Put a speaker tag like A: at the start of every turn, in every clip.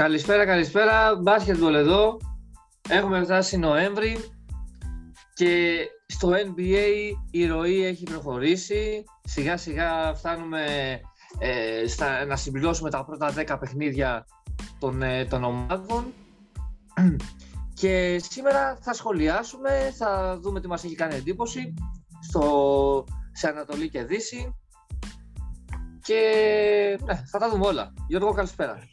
A: Καλησπέρα, καλησπέρα. Μπάσκετμπολ εδώ. Έχουμε φτάσει Νοέμβρη και στο NBA η ροή έχει προχωρήσει. Σιγά σιγά φτάνουμε ε, στα, να συμπληρώσουμε τα πρώτα 10 παιχνίδια των, ε, των ομάδων. Και σήμερα θα σχολιάσουμε, θα δούμε τι μας έχει κάνει εντύπωση στο, σε Ανατολή και Δύση και ναι, θα τα δούμε όλα. Γιώργο, καλησπέρα.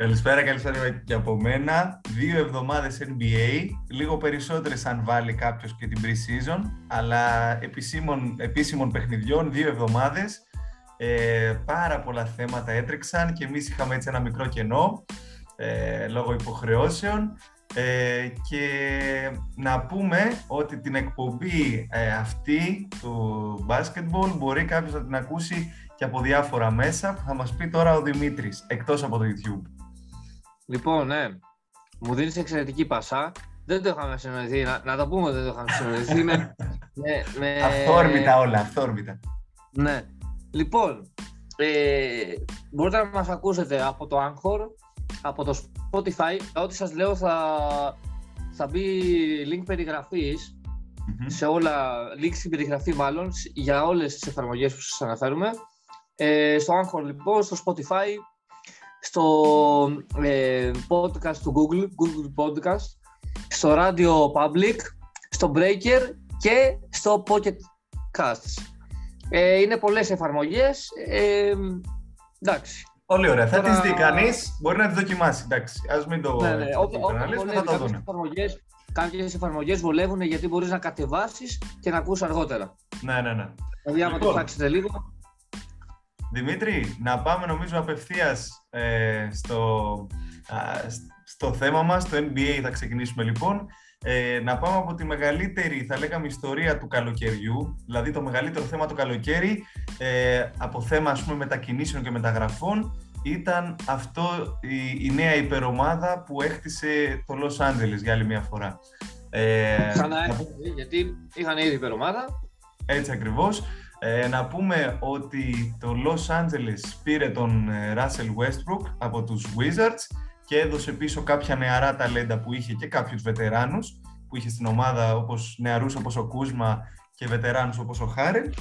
B: Καλησπέρα, καλησπέρα και από μένα. Δύο εβδομάδες NBA, λίγο περισσότερες αν βάλει κάποιος και την pre-season, αλλά επίσημων, επίσημων παιχνιδιών, δύο εβδομάδες. Ε, πάρα πολλά θέματα έτρεξαν και εμείς είχαμε έτσι ένα μικρό κενό ε, λόγω υποχρεώσεων. Ε, και να πούμε ότι την εκπομπή ε, αυτή του basketball μπορεί κάποιος να την ακούσει και από διάφορα μέσα που θα μας πει τώρα ο Δημήτρης, εκτός από το YouTube.
A: Λοιπόν, ναι, μου δίνεις εξαιρετική πασά. Δεν το είχαμε συνοηθεί, να, να το πούμε ότι δεν το είχαμε συνοηθεί. με,
B: με, Αυθόρμητα όλα, αυθόρμητα.
A: Ναι. Λοιπόν, ε, μπορείτε να μας ακούσετε από το Anchor, από το Spotify. Ό,τι σας λέω θα, θα μπει link περιγραφης σε όλα, link στην περιγραφή μάλλον, για όλες τις εφαρμογές που σας αναφέρουμε. Ε, στο Anchor λοιπόν, στο Spotify, στο ε, podcast του Google, Google Podcast, στο Radio Public, στο Breaker και στο Pocket Casts. Ε, είναι πολλές εφαρμογές. Ε, εντάξει.
B: Πολύ ωραία. Θα τις δει κανείς, μπορεί να τις δοκιμάσει. Εντάξει, ας μην το ναι, ναι. θα το δουν.
A: Εφαρμογές, κάποιες εφαρμογές βολεύουν γιατί μπορείς να κατεβάσεις και να ακούς αργότερα.
B: Ναι, ναι, ναι.
A: Δηλαδή, άμα λοιπόν, το λίγο,
B: Δημήτρη, να πάμε νομίζω απευθείας ε, στο, στο θέμα μας, το NBA θα ξεκινήσουμε λοιπόν. Ε, να πάμε από τη μεγαλύτερη, θα λέγαμε, ιστορία του καλοκαιριού, δηλαδή το μεγαλύτερο θέμα του καλοκαίρι, ε, από θέμα ας πούμε μετακινήσεων και μεταγραφών, ήταν αυτό η, η νέα υπερομάδα που έχτισε το Los Angeles για άλλη μια φορά.
A: Ε, Ξανά, γιατί είχαν ήδη υπερομάδα.
B: Έτσι ακριβώς. Ε, να πούμε ότι το Los Angeles πήρε τον ε, Russell Westbrook από τους Wizards και έδωσε πίσω κάποια νεαρά ταλέντα που είχε και κάποιους βετεράνους που είχε στην ομάδα όπως νεαρούς όπως ο Κούσμα και βετεράνους όπως ο Χάρελ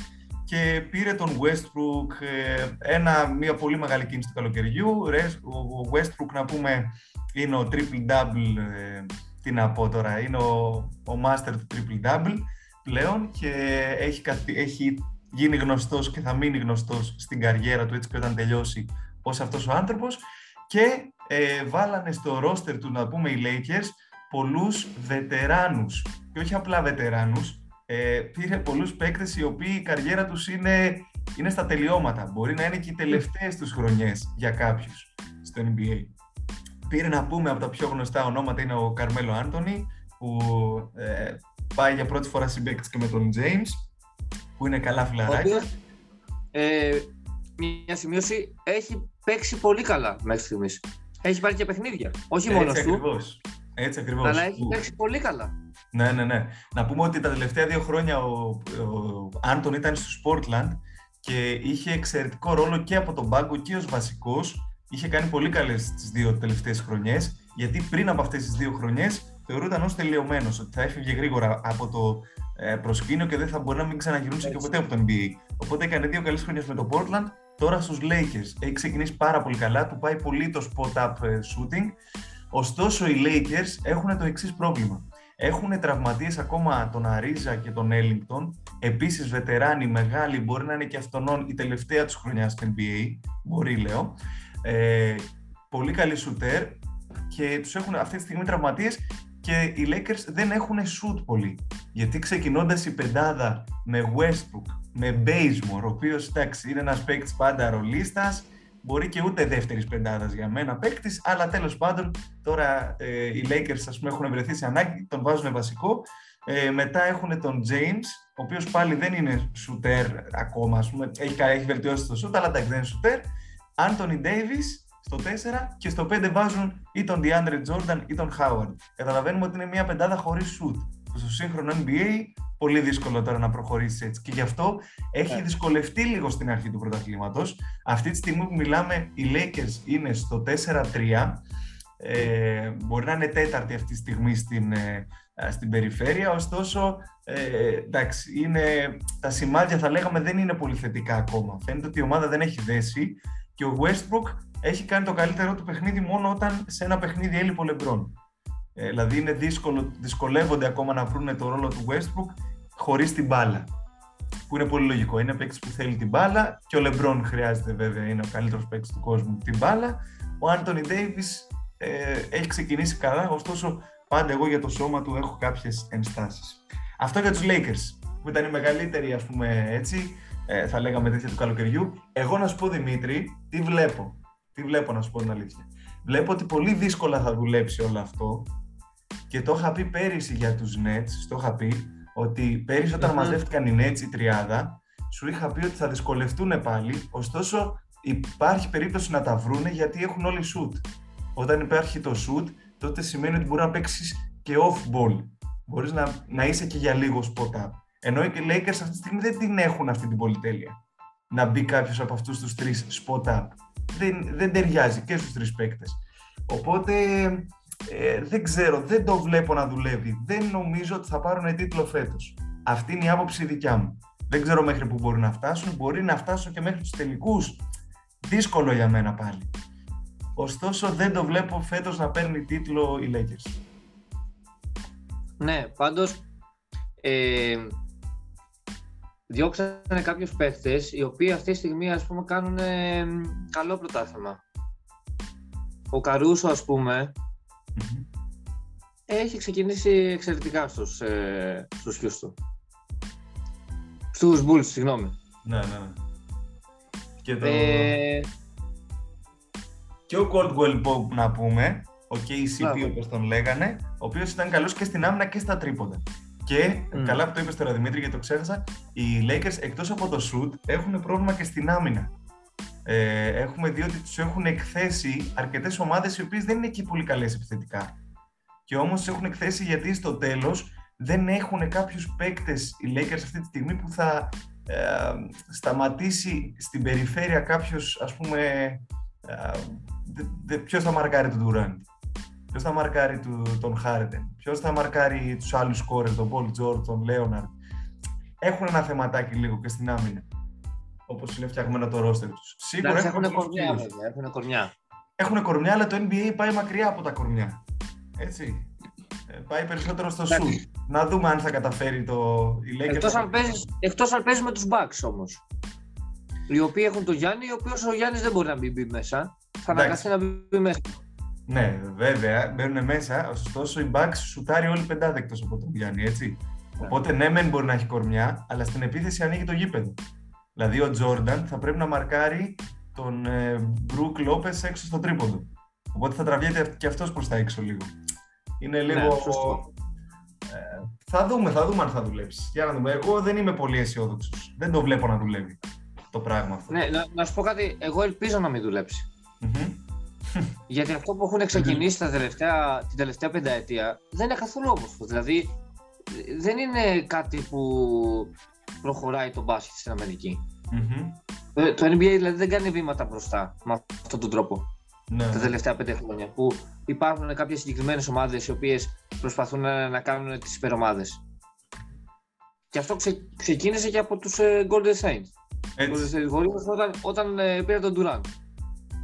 B: και πήρε τον Westbrook ε, ένα, μια πολύ μεγάλη κίνηση του καλοκαιριού. Ο Westbrook να πούμε είναι ο triple-double, τι να πω τώρα, είναι ο, ο master του triple-double πλέον και έχει, έχει γίνει γνωστός και θα μείνει γνωστός στην καριέρα του έτσι και όταν τελειώσει ως αυτός ο άνθρωπος. Και ε, βάλανε στο ρόστερ του να πούμε οι Lakers πολλούς βετεράνους. Και όχι απλά βετεράνους ε, πήρε πολλούς παίκτες οι οποίοι η καριέρα τους είναι, είναι στα τελειώματα. Μπορεί να είναι και οι τελευταίες τους χρονιές για κάποιους στο NBA πήρε να πούμε από τα πιο γνωστά ονόματα είναι ο Καρμέλο Άντωνη που ε, πάει για πρώτη φορά συμπαίκτης και με τον James που είναι καλά φιλαράκια.
A: Ε, μια σημείωση, έχει παίξει πολύ καλά μέχρι στιγμής. Έχει πάρει και παιχνίδια. Όχι μόνος του.
B: Έτσι ακριβώς.
A: Αλλά έχει παίξει πολύ καλά.
B: Ναι, ναι, ναι. Να πούμε ότι τα τελευταία δύο χρόνια ο, ο Άντων ήταν στο Sportland και είχε εξαιρετικό ρόλο και από τον πάγκο και ως βασικός. Είχε κάνει πολύ καλές τις δύο τελευταίες χρονιές, γιατί πριν από αυτές τις δύο χρονιές θεωρούταν ως τελειωμένος, ότι θα έφυγε γρήγορα από το ε, προσκήνιο και δεν θα μπορεί να μην ξαναγυρούσε και ποτέ από το NBA. Οπότε έκανε δύο καλές χρονιές με το Portland. Τώρα στους Lakers έχει ξεκινήσει πάρα πολύ καλά, του πάει πολύ το spot-up ε, shooting. Ωστόσο, οι Lakers έχουν το εξής πρόβλημα. Έχουν τραυματίες ακόμα τον Αρίζα και τον Ellington. Επίσης, βετεράνοι μεγάλοι, μπορεί να είναι και αυτονών η τελευταία τους χρονιά στο NBA. Μπορεί, λέω. Ε, πολύ καλή σουτέρ και τους έχουν αυτή τη στιγμή τραυματίες και οι Lakers δεν έχουν shoot πολύ. Γιατί ξεκινώντας η πεντάδα με Westbrook, με Bazemore, ο οποίος εντάξει είναι ένας παίκτης πάντα ρολίστας, μπορεί και ούτε δεύτερης πεντάδας για μένα παίκτης, αλλά τέλος πάντων τώρα ε, οι Lakers ας πούμε, έχουν βρεθεί σε ανάγκη, τον βάζουν βασικό. Ε, μετά έχουν τον James, ο οποίος πάλι δεν είναι shooter ακόμα, ας πούμε, έχει, έχει βελτιώσει το shoot, αλλά εντάξει δεν είναι shooter. Anthony Davis, στο 4 και στο 5 βάζουν ή τον DeAndre Jordan ή τον Howard. Καταλαβαίνουμε ότι είναι μια πεντάδα χωρίς shoot. Στο σύγχρονο NBA πολύ δύσκολο τώρα να προχωρήσεις έτσι. Και γι' αυτό έχει yeah. Ναι. δυσκολευτεί λίγο στην αρχή του πρωταθλήματος. Αυτή τη στιγμή που μιλάμε, οι Lakers είναι στο 4-3. Ε, μπορεί να είναι τέταρτη αυτή τη στιγμή στην, ε, στην περιφέρεια, ωστόσο ε, εντάξει, είναι, τα σημάδια θα λέγαμε δεν είναι πολύ θετικά ακόμα. Φαίνεται ότι η ομάδα δεν έχει δέσει και ο Westbrook έχει κάνει το καλύτερό του παιχνίδι μόνο όταν σε ένα παιχνίδι έλειπε ο Λεμπρόν. Ε, δηλαδή είναι δύσκολο, δυσκολεύονται ακόμα να βρουν το ρόλο του Westbrook χωρίς την μπάλα. Που είναι πολύ λογικό. Είναι παίκτης που θέλει την μπάλα και ο Λεμπρόν χρειάζεται βέβαια, είναι ο καλύτερος παίκτης του κόσμου την μπάλα. Ο Άντωνι Ντέιβις ε, έχει ξεκινήσει καλά, ωστόσο πάντα εγώ για το σώμα του έχω κάποιες ενστάσεις. Αυτό για τους Lakers, που ήταν η μεγαλύτερη, ας πούμε έτσι, ε, θα λέγαμε τέτοια του καλοκαιριού. Εγώ να σου πω Δημήτρη, τι βλέπω. Τι βλέπω να σου πω την αλήθεια. Βλέπω ότι πολύ δύσκολα θα δουλέψει όλο αυτό και το είχα πει πέρυσι για τους Nets, το είχα πει, ότι πέρυσι όταν μαζεύτηκαν οι Nets η τριάδα, σου είχα πει ότι θα δυσκολευτούν πάλι, ωστόσο υπάρχει περίπτωση να τα βρούνε γιατί έχουν όλοι shoot. Όταν υπάρχει το shoot, τότε σημαίνει ότι μπορεί να παίξεις και off-ball. Μπορείς να, να είσαι και για λίγο spot-up. Ενώ οι Lakers αυτή τη στιγμή δεν την έχουν αυτή την πολυτέλεια. Να μπει κάποιος από αυτούς τους τρεις spot-up. Δεν, δεν ταιριάζει και στους τρεις παίκτες. Οπότε ε, δεν ξέρω, δεν το βλέπω να δουλεύει. Δεν νομίζω ότι θα πάρουν τίτλο φέτος. Αυτή είναι η άποψη δικιά μου. Δεν ξέρω μέχρι που μπορεί να φτάσουν. Μπορεί να φτάσουν και μέχρι τους τελικούς. Δύσκολο για μένα πάλι. Ωστόσο δεν το βλέπω φέτος να παίρνει τίτλο οι Lakers.
A: Ναι, πάντως ε, διώξανε κάποιους παίχτες οι οποίοι αυτή τη στιγμή ας πούμε κάνουν καλό πρωτάθλημα. Ο Καρούσο ας πουμε έχει ξεκινήσει εξαιρετικά στους, ε, στους Houston. Στους Bulls, συγγνώμη.
B: Ναι, ναι, ναι. Και το... Ε, και ο Caldwell Pope να πούμε, ο KCP όπως τον λέγανε, ο οποίος ήταν καλός και στην άμυνα και στα τρίποντα. Και καλά που το είπες τώρα Δημήτρη γιατί το ξέχασα, οι Lakers εκτός από το shoot έχουν πρόβλημα και στην άμυνα. Ε, έχουμε δει ότι τους έχουν εκθέσει αρκετές ομάδες οι οποίες δεν είναι και πολύ καλές επιθετικά. Και όμως τους έχουν εκθέσει γιατί στο τέλος δεν έχουν κάποιους παίκτες οι Lakers αυτή τη στιγμή που θα ε, σταματήσει στην περιφέρεια κάποιος ας πούμε ε, ποιος θα μαρκάρει τον Durant, ποιος θα μαρκάρει τον Χάρντεν, ποιος θα μαρκάρει τους άλλους κόρε, τον Πολ Τζόρτ, τον Λέοναρντ; Έχουν ένα θεματάκι λίγο και στην άμυνα. Όπως είναι φτιαγμένο το ρόστερ τους.
A: Σίγουρα έχουν κορμιά, βέβαια. Έχουν κορμιά.
B: Έχουν κορμιά, αλλά το NBA πάει μακριά από τα κορμιά. Έτσι. Ε, πάει περισσότερο στο σου. Να δούμε αν θα καταφέρει το.
A: Εκτός αν, εκτός αν παίζεις με τους Bucks όμως. Οι οποίοι έχουν τον Γιάννη, ο οποίο ο Γιάννης δεν μπορεί να μπει μέσα θα αναγκαστεί να μπει μέσα.
B: Ναι, βέβαια, μπαίνουν μέσα. Ωστόσο, η Bucks σουτάρει όλοι πεντάδεκτο από τον Γιάννη, έτσι. Ναι. Οπότε, ναι, μεν μπορεί να έχει κορμιά, αλλά στην επίθεση ανοίγει το γήπεδο. Δηλαδή, ο Τζόρνταν θα πρέπει να μαρκάρει τον Μπρουκ ε, Λόπες έξω στο τρίποντο. Οπότε θα τραβιέται και αυτός προς τα έξω λίγο. Είναι ναι, λίγο. ε, θα δούμε, θα δούμε αν θα δουλέψει. Για να δούμε. Εγώ δεν είμαι πολύ αισιόδοξος. Δεν το βλέπω να δουλεύει το πράγμα αυτό.
A: Ναι, να, να σου πω κάτι. Εγώ ελπίζω να μην δουλέψει. Γιατί αυτό που έχουν ξεκινήσει τα τελευταία, την τελευταία πενταετία δεν είναι καθόλου όμορφο. Δηλαδή δεν είναι κάτι που προχωράει το μπάσκετ στην αμερικη ε, Το, NBA δηλαδή δεν κάνει βήματα μπροστά με αυτόν τον τρόπο. Ναι. Τα τελευταία πέντε χρόνια. Που υπάρχουν κάποιες συγκεκριμένες ομάδες οι οποίες προσπαθούν να, να κάνουν τις υπερομάδες. Και αυτό ξεκίνησε και από τους ε, Golden Saints. Έτσι. όταν, όταν ε, πήρε τον Durant.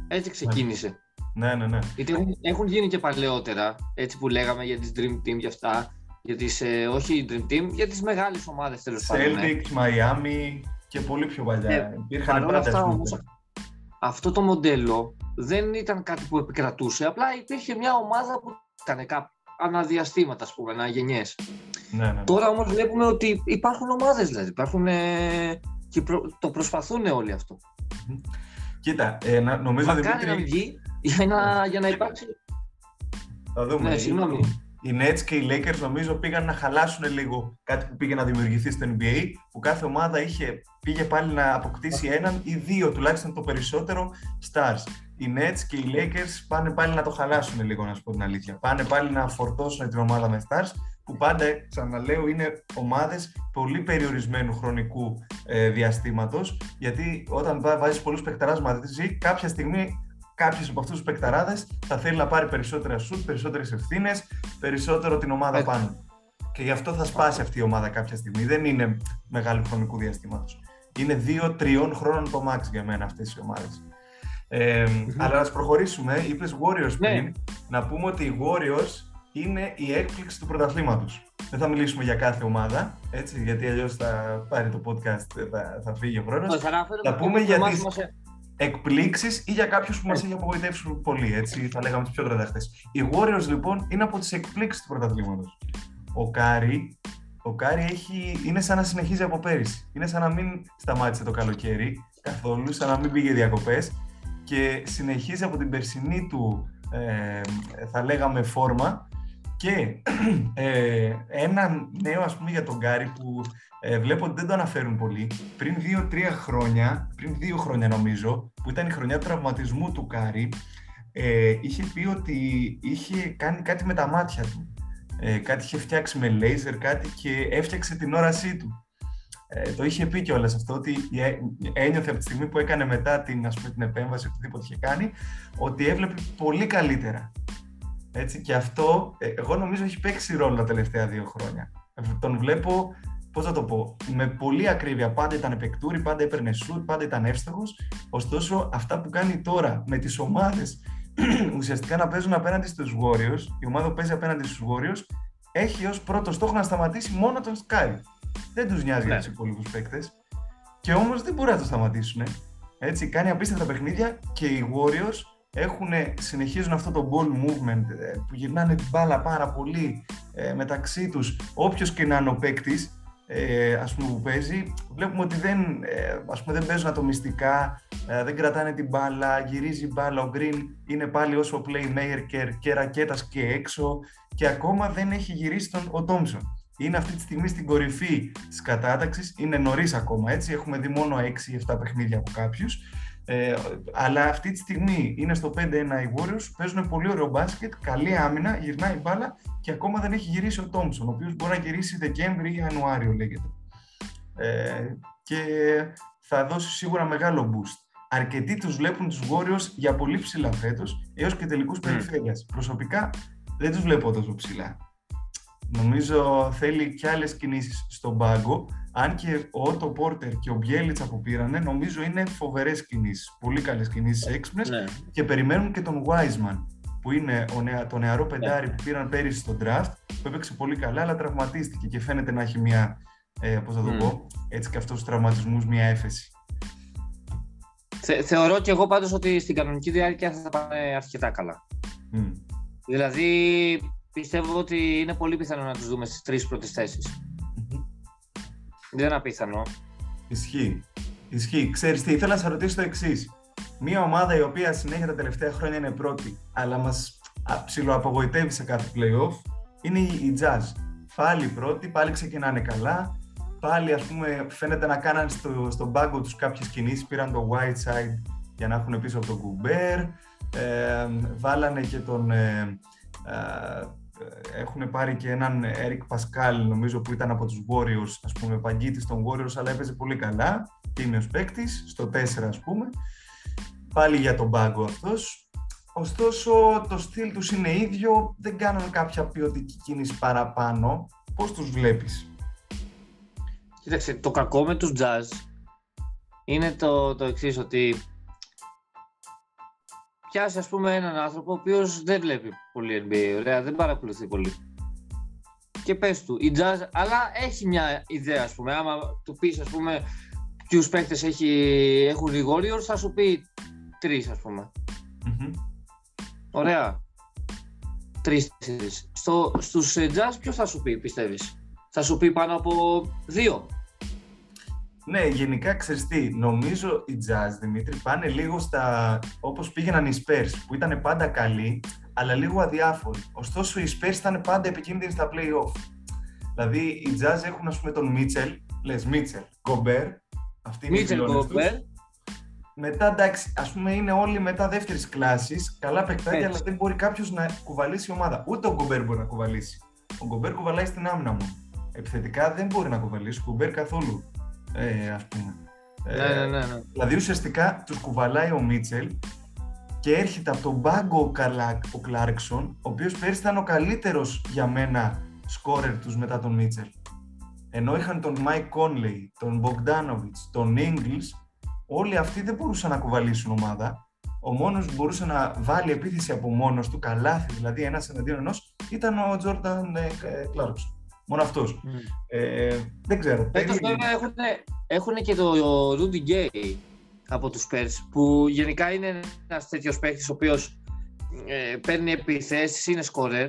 A: Έτσι ξεκίνησε.
B: Ναι, ναι, ναι.
A: Γιατί έχουν, γίνει και παλαιότερα, έτσι που λέγαμε για τις Dream Team και αυτά, για τις, ε, όχι Dream Team, για τις μεγάλες ομάδες τέλος πάντων.
B: Ναι. Celtics, Miami και πολύ πιο παλιά. Ε, Υπήρχαν πάντα αυτά, όμως,
A: αυτό το μοντέλο δεν ήταν κάτι που επικρατούσε, απλά υπήρχε μια ομάδα που έκανε κάπου αναδιαστήματα, ας πούμε, αναγενιές. Ναι, ναι. Τώρα όμως βλέπουμε ότι υπάρχουν ομάδες, δηλαδή, υπάρχουν ε, και το προσπαθούν όλοι αυτό.
B: Κοίτα, ε, νομίζω
A: ότι. Μακάρι Δημήτρη... να βγει για να, για να υπάρξει.
B: Θα δούμε.
A: Ναι, συγγνώμη.
B: Οι Nets και οι Lakers νομίζω πήγαν να χαλάσουν λίγο κάτι που πήγε να δημιουργηθεί στο NBA, που κάθε ομάδα είχε, πήγε πάλι να αποκτήσει έναν ή δύο τουλάχιστον το περισσότερο stars. Οι Nets και οι Lakers πάνε πάλι να το χαλάσουν λίγο, να σου πω την αλήθεια. Πάνε πάλι να φορτώσουν την ομάδα με stars που πάντα, ξαναλέω, είναι ομάδες πολύ περιορισμένου χρονικού ε, διαστήματος, γιατί όταν βάζεις πολλούς παιχτεράς μαζί, κάποια στιγμή κάποιος από αυτούς τους παικταράδες θα θέλει να πάρει περισσότερα σουτ, περισσότερες ευθύνες, περισσότερο την ομάδα πάνω. Και γι' αυτό θα σπάσει αυτή η ομάδα κάποια στιγμή. Δεν είναι μεγάλου χρονικού διαστήματος. Είναι δύο-τριών χρόνων το max για μένα αυτές οι ομάδες. Ε, αλλά να προχωρήσουμε. Είπες Warriors ναι. πριν. Να πούμε ότι οι Warriors είναι η έκπληξη του πρωταθλήματος. Δεν θα μιλήσουμε για κάθε ομάδα, έτσι, γιατί αλλιώς θα πάρει το podcast, θα, θα φύγει ο χρόνος. Θα πούμε για τι εκπλήξεις ή για κάποιους που μας έχει απογοητεύσει πολύ. Έτσι, θα λέγαμε τους πιο τρελαθέ. Οι Warriors λοιπόν είναι από τις εκπλήξεις του πρωταθλήματος. Ο Κάρι, ο Κάρι έχει, είναι σαν να συνεχίζει από πέρυσι. Είναι σαν να μην σταμάτησε το καλοκαίρι καθόλου, σαν να μην πήγε διακοπές και συνεχίζει από την περσινή του, ε, θα λέγαμε, φόρμα και ε, ένα νέο ας πούμε για τον Κάρι που ε, βλέπω ότι δεν το αναφέρουν πολύ. Πριν δύο-τρία χρόνια, πριν δύο χρόνια νομίζω, που ήταν η χρονιά του τραυματισμού του Κάρι, ε, είχε πει ότι είχε κάνει κάτι με τα μάτια του. Ε, κάτι είχε φτιάξει με λέιζερ, κάτι και έφτιαξε την όρασή του. Ε, το είχε πει κιόλας αυτό, ότι ένιωθε από τη στιγμή που έκανε μετά την, ας πούμε, την επέμβαση, οτιδήποτε είχε κάνει, ότι έβλεπε πολύ καλύτερα. Έτσι, και αυτό, ε, εγώ νομίζω έχει παίξει ρόλο τα τελευταία δύο χρόνια. Τον βλέπω, πώς θα το πω, με πολύ ακρίβεια. Πάντα ήταν επεκτούρη, πάντα έπαιρνε σουτ, πάντα ήταν εύστοχος. Ωστόσο, αυτά που κάνει τώρα με τις ομάδες ουσιαστικά να παίζουν απέναντι στους Warriors, η ομάδα που παίζει απέναντι στους Warriors, έχει ως πρώτο στόχο να σταματήσει μόνο τον Sky. Δεν τους νοιάζει ναι. για τους υπόλοιπους παίκτες. Και όμως δεν μπορεί να το σταματήσουν. Έτσι, κάνει απίστευτα παιχνίδια και οι Warriors έχουν, συνεχίζουν αυτό το ball movement ε, που γυρνάνε την μπάλα πάρα πολύ ε, μεταξύ τους. Όποιος και να είναι ο παίκτης, ε, ας πούμε, που παίζει, βλέπουμε ότι δεν, ε, ας πούμε, δεν παίζουν ατομιστικά, ε, δεν κρατάνε την μπάλα, γυρίζει η μπάλα, ο Green είναι πάλι όσο playmaker και, και ρακέτας και έξω και ακόμα δεν έχει γυρίσει τον, ο Thompson. Είναι αυτή τη στιγμή στην κορυφή της κατάταξης, είναι νωρίς ακόμα έτσι, έχουμε δει μόνο 6-7 παιχνίδια από κάποιους ε, αλλά αυτή τη στιγμή είναι στο 5-1 οι Warriors, παίζουν πολύ ωραίο μπάσκετ, καλή άμυνα, γυρνάει η μπάλα και ακόμα δεν έχει γυρίσει ο Τόμψον, ο οποίος μπορεί να γυρίσει Δεκέμβρη ή Ιανουάριο λέγεται. Ε, και θα δώσει σίγουρα μεγάλο boost. Αρκετοί τους βλέπουν τους Warriors για πολύ ψηλά φέτος, έως και τελικούς mm. περιφέρειας. Προσωπικά δεν τους βλέπω τόσο ψηλά. Νομίζω θέλει και άλλες κινήσεις στον πάγκο, αν και ο Ότο Πόρτερ και ο Μπιέλιτσα που πήρανε, νομίζω είναι φοβερές κινήσεις. Πολύ καλές κινήσεις, έξυπνες. Ναι. Και περιμένουν και τον Wiseman, που είναι ο νεα, το νεαρό ναι. πεντάρι που πήραν πέρυσι στο draft, που έπαιξε πολύ καλά, αλλά τραυματίστηκε και φαίνεται να έχει μια. Ε, πώς θα το πω, έτσι και αυτού τους τραυματισμούς, μια έφεση.
A: Θε, θεωρώ και εγώ πάντως ότι στην κανονική διάρκεια θα πάνε αρκετά καλά. Mm. Δηλαδή πιστεύω ότι είναι πολύ πιθανό να τους δούμε στις τρεις πρώτες θέσεις. Δεν είναι απίθανο.
B: Ισχύει. Ισχύει. Ξέρεις τι, ήθελα να σε ρωτήσω το εξής. Μία ομάδα η οποία συνέχεια τα τελευταία χρόνια είναι πρώτη, αλλά μας ψιλοαπογοητεύει σε κάθε playoff, είναι η Jazz. Πάλι πρώτη, πάλι ξεκινάνε καλά. Πάλι ας πούμε φαίνεται να κάναν στο, στον πάγκο τους κάποιες κινήσεις, πήραν το white side για να έχουν πίσω από τον Κουμπέρ, ε, βάλανε και τον ε, ε έχουν πάρει και έναν Eric Pascal, νομίζω που ήταν από τους Warriors, ας πούμε, παγκίτης των Warriors, αλλά έπαιζε πολύ καλά, τίμιος παίκτης, στο 4 ας πούμε. Πάλι για τον πάγκο αυτός. Ωστόσο, το στυλ τους είναι ίδιο, δεν κάνουν κάποια ποιοτική κίνηση παραπάνω. Πώς τους βλέπεις;
A: Κοίταξε, το κακό με τους jazz είναι το, το εξής ότι πιάσει ας πούμε έναν άνθρωπο ο οποίος δεν βλέπει πολύ NBA, ωραία, δεν παρακολουθεί πολύ. Και πες του, η Jazz, αλλά έχει μια ιδέα ας πούμε, άμα του πεις ας πούμε ποιους παίκτες έχουν οι Warriors, θα σου πει τρεις ας πουμε Ωραία. Τρεις. Στο, στους Jazz ποιος θα σου πει πιστεύεις; Θα σου πει πάνω από δύο.
B: Ναι, γενικά ξέρεις τι, νομίζω οι Jazz, Δημήτρη, πάνε λίγο στα όπως πήγαιναν οι Spurs, που ήταν πάντα καλοί, αλλά λίγο αδιάφοροι. Ωστόσο, οι Spurs ήταν πάντα επικίνδυνοι στα play-off. Δηλαδή, οι Jazz έχουν, ας πούμε, τον Μίτσελ, λες Μίτσελ, Γκομπέρ, αυτή είναι
A: η Γκομπέρ.
B: Μετά, εντάξει, ας πούμε, είναι όλοι μετά δεύτερης κλάσης, καλά παιχτάκια, αλλά δεν μπορεί κάποιος να κουβαλήσει ομάδα. Ούτε ο Γκομπέρ μπορεί να κουβαλήσει. Ο Γκομπέρ κουβαλάει στην άμυνα μου. Επιθετικά δεν μπορεί να κουβαλήσει ο Γκομπέρ καθόλου ε, ας πούμε.
A: Ναι, ναι, ναι, ναι.
B: Δηλαδή ουσιαστικά τους κουβαλάει ο Μίτσελ και έρχεται από τον πάγκο ο, Καλάκ, ο Κλάρκσον, ο οποίος πέρυσι ήταν ο καλύτερος για μένα σκόρερ τους μετά τον Μίτσελ. Ενώ είχαν τον Μάικ Κόνλεϊ, τον Μπογκδάνοβιτς, τον Ίγκλς, όλοι αυτοί δεν μπορούσαν να κουβαλήσουν ομάδα. Ο μόνος που μπορούσε να βάλει επίθεση από μόνος του, καλάθι δηλαδή ένας εναντίον ενός, ήταν ο Τζόρνταν ε, Κλάρκσον. Μόνο αυτός. Mm. Ε, δεν ξέρω.
A: Φέτος βέβαια έχουν, έχουν και το Rudy Γκέι από τους Spurs που γενικά είναι ένας τέτοιος παίκτης ο οποίος ε, παίρνει επιθέσεις, είναι σκορέρ.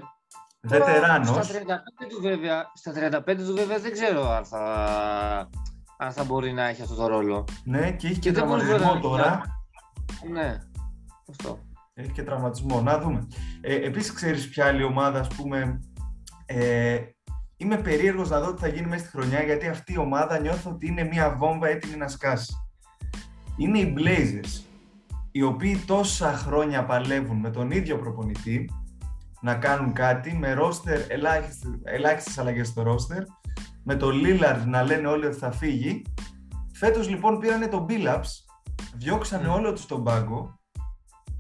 B: Βετεράνος.
A: Στα 35 του βέβαια, στα 35 του βέβαια δεν ξέρω αν θα, αν θα μπορεί να έχει αυτό το ρόλο.
B: Ναι, και έχει και, και τραυματισμό τώρα.
A: Ναι, αυτό.
B: Έχει και τραυματισμό. Να δούμε. Ε, επίσης ξέρεις ποια άλλη ομάδα, ας πούμε, ε, είμαι περίεργος να δω τι θα γίνει μέσα στη χρονιά, γιατί αυτή η ομάδα νιώθω ότι είναι μια βόμβα έτοιμη να σκάσει. Είναι οι Blazers, οι οποίοι τόσα χρόνια παλεύουν με τον ίδιο προπονητή, να κάνουν κάτι με ρόστερ, ελάχιστες αλλαγές στο ρόστερ, με τον Lillard να λένε όλοι ότι θα φύγει. Φέτος λοιπόν πήρανε τον Billups, διώξανε mm. όλο τους τον πάγκο,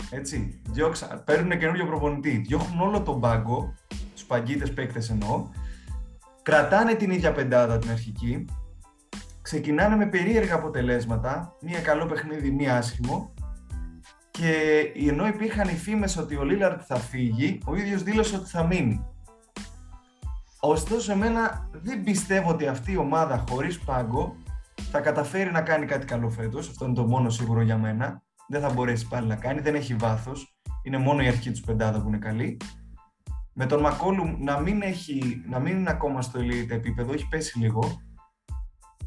B: έτσι, διώξα, παίρνουν καινούριο προπονητή, διώχνουν όλο τον πάγκο, τους παγκίτες παίκτες εννοώ, κρατάνε την ίδια πεντάδα την αρχική, ξεκινάνε με περίεργα αποτελέσματα, μία καλό παιχνίδι, μία άσχημο, και ενώ υπήρχαν οι φήμες ότι ο Λίλαρτ θα φύγει, ο ίδιος δήλωσε ότι θα μείνει. Ωστόσο, εμένα δεν πιστεύω ότι αυτή η ομάδα χωρίς πάγκο θα καταφέρει να κάνει κάτι καλό φέτος. Αυτό είναι το μόνο σίγουρο για μένα. Δεν θα μπορέσει πάλι να κάνει, δεν έχει βάθος. Είναι μόνο η αρχή του πεντάδα που είναι καλή. Με τον Μακόλου να μην, έχει, να μην είναι ακόμα στο elite επίπεδο, έχει πέσει λίγο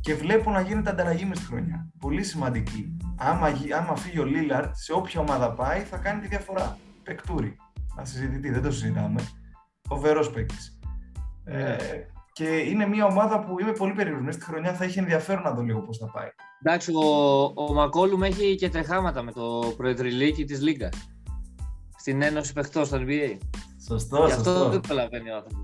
B: και βλέπω να γίνεται ανταλλαγή μες στη χρονιά. Πολύ σημαντική. Άμα, άμα φύγει ο Λίλαρτ, σε όποια ομάδα πάει, θα κάνει τη διαφορά. Πεκτούρι. Να συζητηθεί, δεν το συζητάμε. Φοβερό παίκτης. Ε, και είναι μια ομάδα που είμαι πολύ περίεργος. Μέσα στη χρονιά θα έχει ενδιαφέρον να δω λίγο πώς θα πάει.
A: Εντάξει, ο, ο Μακόλουμ έχει και τρεχάματα με το προεδρυλίκι της Λίγκα. Στην Ένωση Παιχτών στο NBA.
B: Σωστό,
A: Γι'
B: αυτό
A: σωστό. δεν προλαβαίνει ο άνθρωπος.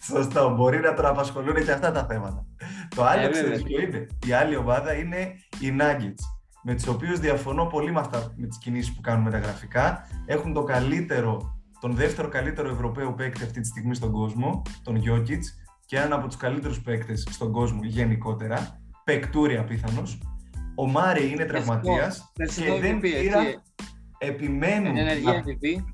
B: σωστό. Μπορεί να τον απασχολούν και αυτά τα θέματα. Το άλλο,
A: Ε,
B: ξέρεις
A: βέβαια.
B: ποιο είναι. Η άλλη ομάδα είναι οι Nuggets. Με τους οποίους διαφωνώ πολύ με, αυτά, με τις κινήσεις που κάνουν με τα γραφικά. Έχουν το καλύτερο, τον δεύτερο καλύτερο Ευρωπαίο παίκτη αυτή τη στιγμή στον κόσμο, τον Jokic, και έναν από τους καλύτερους παίκτες στον κόσμο γενικότερα. Πεκτούρια πιθανώ. Ο Μάρι είναι τραυματίας
A: Περσινό
B: και δεν
A: MVP,
B: πήρα.
A: έτσι.
B: Επιμένουν
A: Εν ενεργεία
B: να
A: MVP.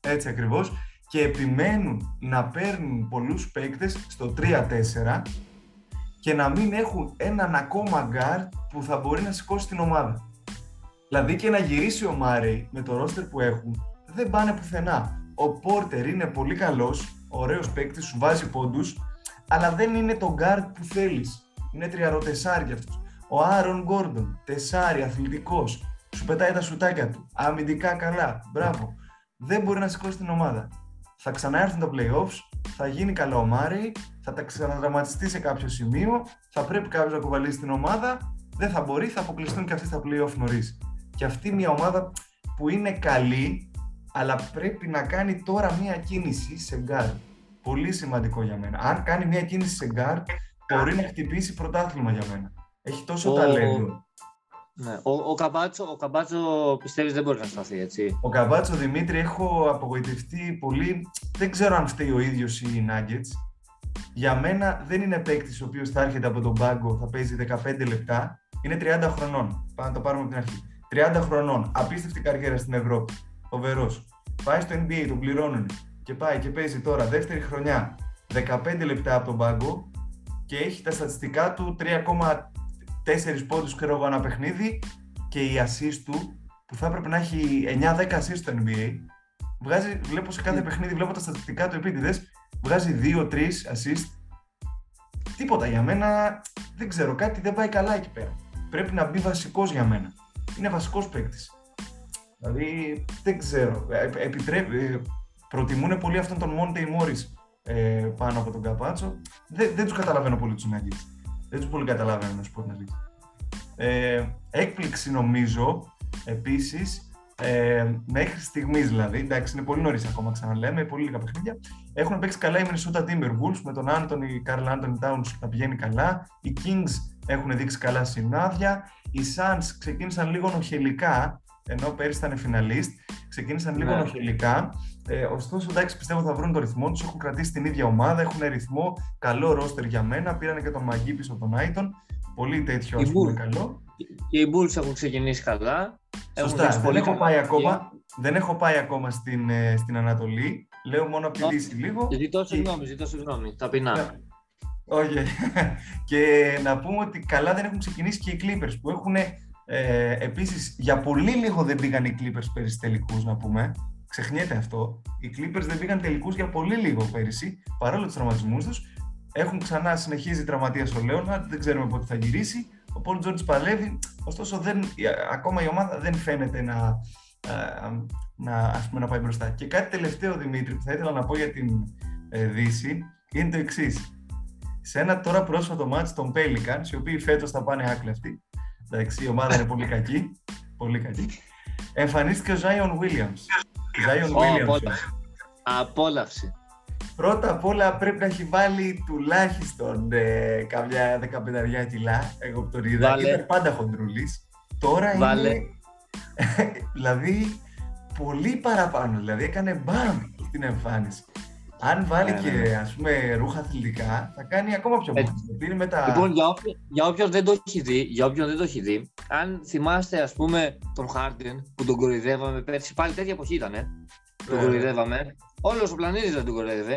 B: Έτσι ακριβώς. Και επιμένουν να παίρνουν πολλούς παίκτες στο 3-4 και να μην έχουν έναν ακόμα γκαρντ που θα μπορεί να σηκώσει την ομάδα. Δηλαδή και να γυρίσει ο Μάρεϊ με το ρόστερ που έχουν, δεν πάνε πουθενά. Ο Πόρτερ είναι πολύ καλός, ωραίος παίκτης, σου βάζει πόντους, αλλά δεν είναι το γκαρντ που θέλεις. Είναι τριαροτεσάρι αυτός. Ο Άρον Γκόρντον, τεσάρι, αθλητικός, σου πετάει τα σουτάκια του, αμυντικά καλά, μπράβο. Δεν μπορεί να σηκώσει την ομάδα. Θα ξαναέρθουν τα playoffs, θα γίνει καλό ο Μάρεϊ, θα ξανατραυματιστεί σε κάποιο σημείο, θα πρέπει κάποιος να κουβαλήσει την ομάδα, δεν θα μπορεί, θα αποκλειστούν και αυτοί στα playoff νωρίς. Και αυτή μια ομάδα που είναι καλή, αλλά πρέπει να κάνει τώρα μια κίνηση σε γκαρντ. Πολύ σημαντικό για μένα. Αν κάνει μια κίνηση σε γκαρντ, μπορεί να χτυπήσει πρωτάθλημα για μένα. Έχει τόσο
A: Ο-
B: ταλέντο.
A: Ναι. Ο, ο, Καμπάτσο, ο Καμπάτσο πιστεύεις δεν μπορεί να σταθεί, έτσι.
B: Ο Καμπάτσο Δημήτρη έχω απογοητευτεί πολύ. Δεν ξέρω αν φταίει ο ίδιος ή οι Nuggets. Για μένα δεν είναι παίκτης ο οποίος θα έρχεται από τον πάγκο, θα παίζει 15 λεπτά. Είναι 30 χρονών. Πάμε να το πάρουμε από την αρχή. 30 χρονών. Απίστευτη καριέρα στην Ευρώπη. Φοβερός. Πάει στο NBA, τον πληρώνουν. Και πάει και παίζει τώρα δεύτερη χρονιά 15 λεπτά από τον πάγκο και έχει τα στατιστικά του 3,4 πόντους ξέρω εγώ ένα παιχνίδι και η assist του που θα έπρεπε να έχει 9-10 assist στο NBA βγάζει, βλέπω σε κάθε παιχνίδι, βλέπω τα στατιστικά του επίτηδες βγάζει 2-3 assist. Τίποτα για μένα δεν ξέρω, κάτι δεν πάει καλά εκεί πέρα. Πρέπει να μπει βασικός για μένα. Είναι βασικός παίκτης. δηλαδή δεν ξέρω. Ε, επιτρέπει, ε, προτιμούν πολύ αυτόν τον Monte Morris ε, πάνω από τον Καπάτσο. Δεν, δεν τους καταλαβαίνω πολύ τους Nuggets δεν τους πολύ καταλαβαίνω να σου πω την αλήθεια ε, έκπληξη νομίζω επίσης ε, μέχρι στιγμής δηλαδή, εντάξει είναι πολύ νωρίς ακόμα ξαναλέμε, πολύ λίγα παιχνίδια. Έχουν παίξει καλά οι Minnesota Timberwolves με τον Anthony, Carl Anthony Towns να πηγαίνει καλά. Οι Kings έχουν δείξει καλά σημάδια. Οι Suns ξεκίνησαν λίγο νοχελικά ενώ πέρυσι ήταν φιναλίστ. Ξεκίνησαν λίγο
A: Ναι.
B: νοχελικά. Ε, ωστόσο, εντάξει, πιστεύω θα βρουν το ρυθμό τους. Έχουν κρατήσει την ίδια ομάδα, έχουν ρυθμό. Καλό ρόστερ για μένα. Πήραν και τον Μαγί πίσω από τον Άιτον. Πολύ τέτοιο,
A: Η
B: ας πούμε,
A: Bulls.
B: καλό.
A: Και οι Bulls έχουν ξεκινήσει καλά. Έχουν
B: Σωστά.
A: δείξει
B: Δεν
A: πολύ
B: έχω,
A: καλά
B: πάει
A: στοιχεία.
B: ακόμα, δεν έχω πάει ακόμα στην, ε, στην Ανατολή. Λέω μόνο από τη
A: Όχι.
B: Δύση λίγο.
A: Ζητώ
B: Και-
A: συγγνώμη, ζητώ συγγνώμη. Ταπεινά.
B: Ναι. Όχι. και να πούμε ότι καλά δεν έχουν ξεκινήσει και οι Clippers που έχουν ε, επίσης για πολύ λίγο δεν πήγαν οι Clippers πέρυσι τελικούς να πούμε. Ξεχνιέται αυτό. Οι Clippers δεν πήγαν τελικούς για πολύ λίγο πέρυσι παρόλο τους τραυματισμούς τους. Έχουν ξανά συνεχίζει η τραυματία ο Λέωνα, δεν ξέρουμε πότε θα γυρίσει. Ο Πολ Τζόρτζ παλεύει, ωστόσο δεν, η- ακόμα η ομάδα δεν φαίνεται να, ε, να, ας πούμε, να πάει μπροστά. Και κάτι τελευταίο, Δημήτρη, που θα ήθελα να πω για την ε, Δύση, είναι το εξής. Σε ένα τώρα πρόσφατο μάτς των Pelicans, οι οποίοι φέτος θα πάνε άκλευτοι, εντάξει, η ομάδα είναι πολύ κακή, πολύ κακή, εμφανίστηκε ο Zion Williams. Zion
A: Ω,
B: Williams.
A: απόλαυση. Απόλαυση.
B: Πρώτα απ' όλα πρέπει να έχει βάλει τουλάχιστον ε, καμιά δεκαπενταριά κιλά. Εγώ που τον είδα.
A: Βάλε.
B: Ήταν πάντα χοντρούλης. Τώρα
A: Βάλε.
B: είναι. δηλαδή πολύ παραπάνω. Δηλαδή έκανε μπαμ στην εμφάνιση. Αν βάλει
A: Ναι,
B: και
A: ναι.
B: ας πούμε ρούχα αθλητικά, θα κάνει ακόμα πιο
A: Έτσι.
B: μπαμ. Πήρε με τα...
A: Λοιπόν, για, όποιο, για όποιον δεν το έχει δει, για όποιον δεν το έχει δει, αν θυμάστε, ας πούμε, τον Χάρντιν που τον κοροϊδεύαμε πέρσι, πάλι τέτοια εποχή ήταν, ε, τον
B: Ναι.
A: κοροϊδεύαμε. Όλος ο πλανήτης δεν τον κοροϊδεύε.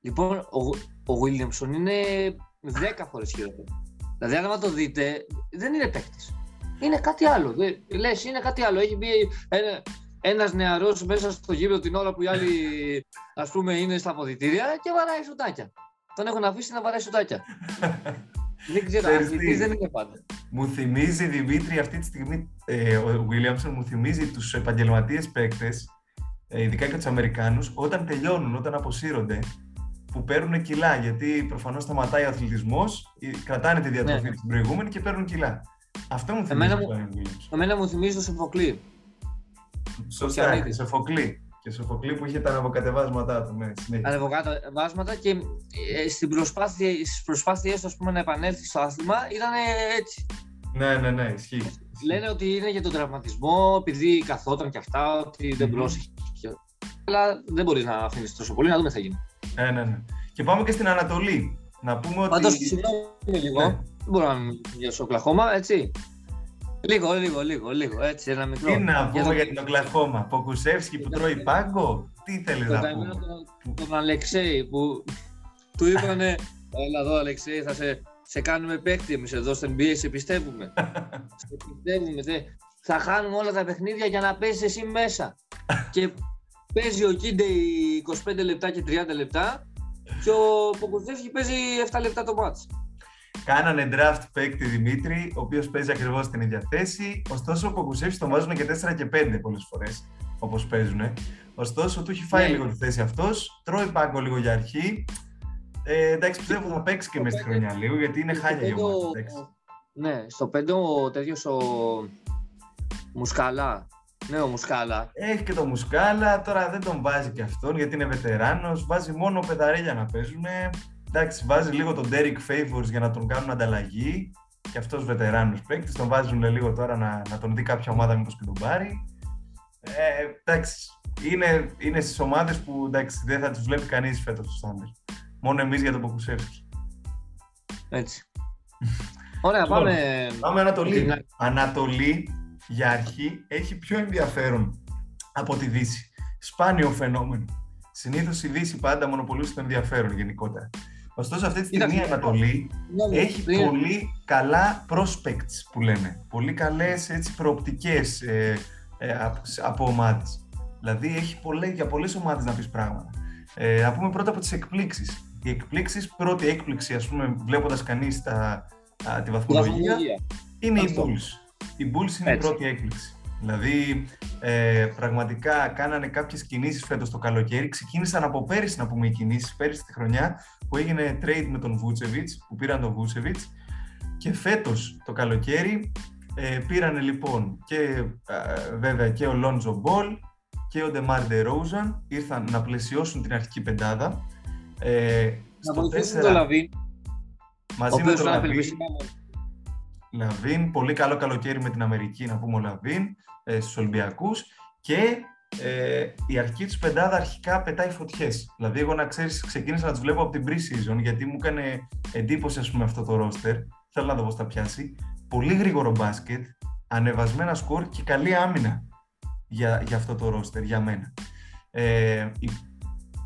A: Λοιπόν, ο, ο Williamson είναι 10 φορές χειρότερο. Δηλαδή, αν το δείτε, δεν είναι παίκτης. Είναι κάτι άλλο. Λες, είναι κάτι άλλο. Έχει μπει ένα, ένας νεαρός μέσα στο γήπεδο την ώρα που οι άλλοι ας πούμε είναι στα αποδητήρια και βαράει σουτάκια. Τον έχουν αφήσει να βαράει σουτάκια. δεν ξέρω,
B: Ξέρεις
A: αθλητής
B: τι;
A: δεν είναι πάντα.
B: Μου θυμίζει, Δημήτρη, αυτή τη στιγμή, ε, ο Williamson μου θυμίζει τους επαγγελματίες παίκτες, ε, ειδικά και τους Αμερικάνους, όταν τελειώνουν, όταν αποσύρονται, που παίρνουν κιλά, γιατί προφανώς σταματάει ο αθλητισμός, ε, κρατάνε τη διατροφή
A: Ναι.
B: την προηγούμενη και παίρνουν κιλά. Αυτό μου θυμίζει
A: Εμένα
B: το
A: μου-
B: Zion Williamson.
A: Εμένα μου θυμίζει το Σοφοκλή.
B: Σωστά,
A: Σοφιανίδη.
B: και Σοφοκλή. Και Σοφοκλή που είχε τα αναβοκατεβάσματά του, ναι, συνέχεια.
A: Ανεβοκάτω και ε, στην προσπάθεια, στις προσπάθειές τους ας πούμε, να επανέλθει στο άθλημα ήταν έτσι.
B: Ναι, ναι, ναι, ισχύει. ισχύει.
A: Λένε ότι είναι για τον τραυματισμό, επειδή καθόταν και αυτά, ότι δεν
B: Μμμ.
A: πρόσεχε. Αλλά δεν μπορείς να αφήνεις τόσο πολύ, να δούμε τι θα γίνει.
B: Ναι, ναι, ναι. Και πάμε και στην Ανατολή. Να πούμε ότι...
A: Πάντως, συγγνώμη λίγο.
B: Ναι.
A: Δεν μπορώ να μιλήσω για το Οκλαχώμα, έτσι. Λίγο, λίγο, λίγο, λίγο. Έτσι, ένα μικρό.
B: Τι να πούμε
A: το-
B: για την Οκλαχώμα. Ποκουσεύσκι που τρώει πάγκο; Τι θέλεις
A: Το
B: να
A: καημένο
B: πούμε;
A: τον, τον Αλεξέη που του είπανε Έλα εδώ Αλεξέη θα σε, σε κάνουμε παίκτη εμείς εδώ στο NBA, σε πιστεύουμε. σε πιστεύουμε. Τε. Θα χάνουμε όλα τα παιχνίδια για να παίζεις εσύ μέσα. και παίζει ο Κίντε 25 λεπτά και 30 λεπτά και ο Ποκουζεύσκη παίζει 7 λεπτά το μάτς.
B: Κάνανε draft παίκτη Δημήτρη, ο οποίος παίζει ακριβώς την ίδια θέση. Ωστόσο, ο Ποκουσεύσκι τον βάζουν και 4 και 5 πολλές φορές, όπως παίζουν. Ωστόσο, του έχει φάει
A: Ναι.
B: λίγο τη θέση αυτός. Τρώει πάγκο λίγο για αρχή. Ε, εντάξει, πιστεύω θα παίξεις και μέσα στη χρονιά λίγο, γιατί είναι
A: Στο
B: χάλια η
A: πέντε
B: ομάδα.
A: ο-
B: εντάξει.
A: Ναι, στο 5 ο τέτοιος ο Μουσκαλά. Ναι, ο Μουσκάλα.
B: Έχει και το Μουσκάλα, τώρα δεν τον βάζει και αυτόν γιατί είναι βετεράνος. Βάζει μόνο πεδαρέλια να παίζουν. Εντάξει, βάζει λίγο τον Derek Favors για να τον κάνουν ανταλλαγή. Και αυτός βετεράνος παίκτης. Τον βάζουν λίγο τώρα να, να τον δει κάποια ομάδα, μήπως και τον πάρει. Ε, εντάξει, είναι, είναι στις ομάδες που εντάξει, δεν θα τους βλέπει κανείς φέτος τους Thunder. Μόνο εμείς για τον Ποκουσεύσκι.
A: Έτσι. Ωραία,
B: Λοιπόν,
A: πάμε.
B: Πάμε Ανατολή.
A: Την-
B: Ανατολή για αρχή έχει πιο ενδιαφέρον από τη Δύση. Σπάνιο φαινόμενο. Συνήθως η Δύση πάντα μονοπολούσε το ενδιαφέρον γενικότερα. Ωστόσο, αυτή τη στιγμή η
A: Κοίταξε,
B: Ανατολή
A: Ναι,
B: έχει
A: πριν-
B: πολύ καλά prospects που λένε. Πολύ καλές έτσι, προοπτικές ε, ε, από, από ομάδες. Δηλαδή έχει πολλέ, για πολλές ομάδες να πεις πράγματα. Ε, να πούμε πρώτα από τις εκπλήξεις. Οι εκπλήξεις, πρώτη έκπληξη ας πούμε βλέποντας κανείς τα, α, τη βαθμολογία
A: βαθμολογία.
B: είναι οι
A: Αυτό.
B: Bulls. Οι Bulls είναι η
A: Έτσι.
B: πρώτη έκπληξη. Δηλαδή, ε, πραγματικά κάνανε κάποιες κινήσεις φέτος το καλοκαίρι. Ξεκίνησαν από πέρυσι, να πούμε, οι κινήσεις, πέρυσι τη χρονιά που έγινε trade με τον Vucevic, που πήραν τον Vucevic. Και φέτος το καλοκαίρι ε, πήρανε λοιπόν και ε, βέβαια και ο Lonzo Ball και ο DeMar DeRozan ήρθαν να πλαισιώσουν την αρχική πεντάδα. Ε,
A: Να
B: στο
A: βοηθήσουν
B: 4,
A: το Λαβίν, ο
B: μαζί με
A: οποίος
B: τον
A: είναι
B: Λαβίν,
A: απελπισμένο.
B: Λαβίν, πολύ καλό καλοκαίρι με την Αμερική, να πούμε ο Λαβίν, ε, στους Ολυμπιακούς και ε, η αρχική τους πεντάδα αρχικά πετάει φωτιές. Δηλαδή, εγώ να ξέρεις, ξεκίνησα να του βλέπω από την pre-season γιατί μου έκανε εντύπωση ας πούμε, αυτό το roster. Θέλω να δω πώς θα πιάσει. Πολύ γρήγορο μπάσκετ, ανεβασμένα σκορ και καλή άμυνα για, για αυτό το roster, για μένα. Ε,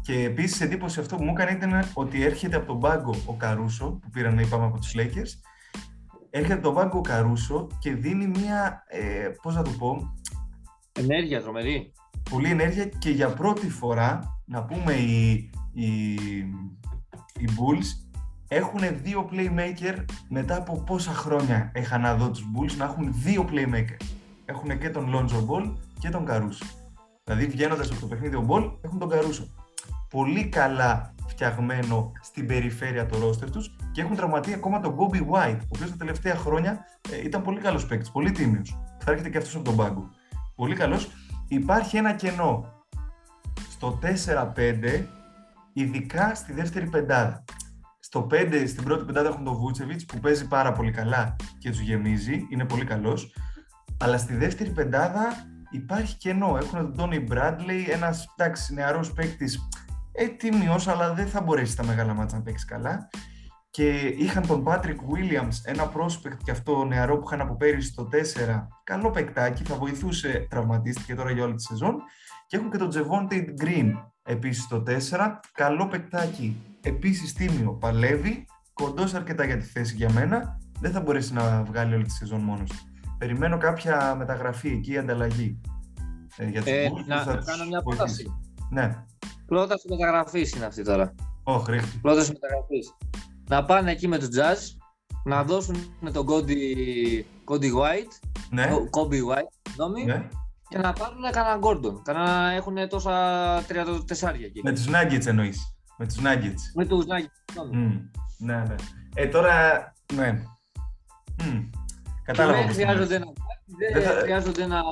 B: και επίσης εντύπωση αυτό που μου έκανε ήταν ότι έρχεται από τον πάγκο ο Καρούσο, που πήραν είπαμε από τους Lakers. Έρχεται από τον πάγκο ο Καρούσο και δίνει μια. Ε, Πώς να το πω.
A: Ενέργεια τρομερή.
B: Πολύ ενέργεια και για πρώτη φορά, να πούμε, οι, οι, οι Bulls έχουν δύο playmaker μετά από πόσα χρόνια είχα να δω τους Bulls να έχουν δύο playmaker. Έχουν και τον Lonzo Ball και τον Καρούσο. Δηλαδή βγαίνοντας από το παιχνίδι ο Ball έχουν τον Καρούσο πολύ καλά φτιαγμένο στην περιφέρεια το ρόστερ τους και έχουν τραυματεί ακόμα τον Kobe White, ο οποίος τα τελευταία χρόνια ε, ήταν πολύ καλός παίκτης, πολύ τίμιος. Θα έρχεται και αυτός από τον πάγκο. Πολύ καλός. Υπάρχει ένα κενό στο 4-5, ειδικά στη δεύτερη πεντάδα. Στο 5, στην πρώτη πεντάδα έχουν τον Βούτσεβιτς που παίζει πάρα πολύ καλά και τους γεμίζει, είναι πολύ καλός. Αλλά στη δεύτερη πεντάδα υπάρχει κενό. Έχουν τον Τόνι Μπράντλεϊ, ένας εντάξει, νεαρός παίκτης ε, τίμιος, αλλά δεν θα μπορέσεις τα μεγάλα μάτσα να παίξεις καλά. Και είχαν τον Patrick Williams, ένα prospect και αυτό νεαρό που είχαν από πέρυσι στο 4, καλό παικτάκι, θα βοηθούσε, τραυματίστηκε τώρα για όλη τη σεζόν. Και έχουν και τον Javonte Green επίσης στο 4, καλό παικτάκι, επίσης τίμιο, παλεύει, κοντός αρκετά για τη θέση για μένα, δεν θα μπορέσει να βγάλει όλη τη σεζόν μόνος του. Περιμένω κάποια μεταγραφή εκεί, ανταλλαγή.
A: Ε, για τους ε, να, να κάνω μια πρόταση.
B: Ναι.
A: Πρόταση μεταγραφής είναι αυτή τώρα.
B: Όχι, oh,
A: Πρόταση μεταγραφής. Να πάνε εκεί με του jazz, να δώσουν τον Cody, White,
B: ναι.
A: Kobe White, νόμι, ναι. και να πάρουν κανένα Gordon. Κανένα έχουν τόσα τρία τεσσάρια εκεί.
B: Με τους Nuggets εννοείς. Με τους Nuggets.
A: Με τους Nuggets.
B: Mm. Ναι, ναι. Ε, τώρα, ναι. Mm. Κατάλαβα.
A: Δεν χρειάζονται ένα, δεν θα... χρειάζονται ένα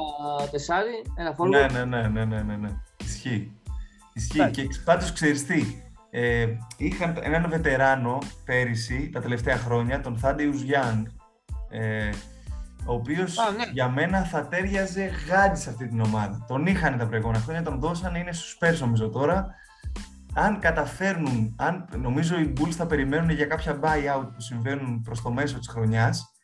A: τεσάρι, ένα φόρμα.
B: Ναι, ναι, ναι, ναι, ναι, ναι, ναι. Ισχύει. Ισχύει. Και πάντως ξέρεις τι, ε, είχαν έναν βετεράνο πέρυσι, τα τελευταία χρόνια, τον Thaddeus Young, ε, ο οποίος ναι. για μένα θα τέριαζε γάντι σε αυτή την ομάδα. Τον είχαν τα προηγούμενα χρόνια, τον δώσανε, είναι στους Spurs νομίζω τώρα. Αν καταφέρνουν, αν νομίζω οι Bulls θα περιμένουν για κάποια buyout που συμβαίνουν προς το μέσο της χρονιάς,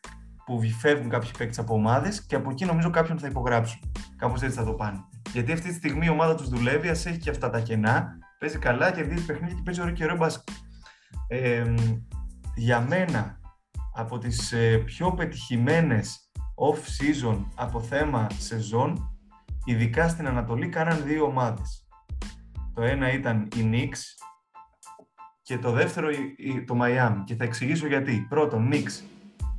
B: που φεύγουν κάποιοι παίκτες από ομάδες και από εκεί νομίζω κάποιον θα υπογράψουν. Κάπως έτσι θα το πάνε. Γιατί αυτή τη στιγμή η ομάδα τους δουλεύει, ας έχει και αυτά τα κενά. Παίζει καλά, κερδίζει παιχνίδια και παίζει ωραίο καιρό μπάσκετ. Ε, για μένα, από τις ε, πιο πετυχημένες off-season από θέμα σεζόν, ειδικά στην Ανατολή, κάναν δύο ομάδες. Το ένα ήταν η Knicks και το δεύτερο το Miami. Και θα εξηγήσω γιατί. Πρώτον, Knicks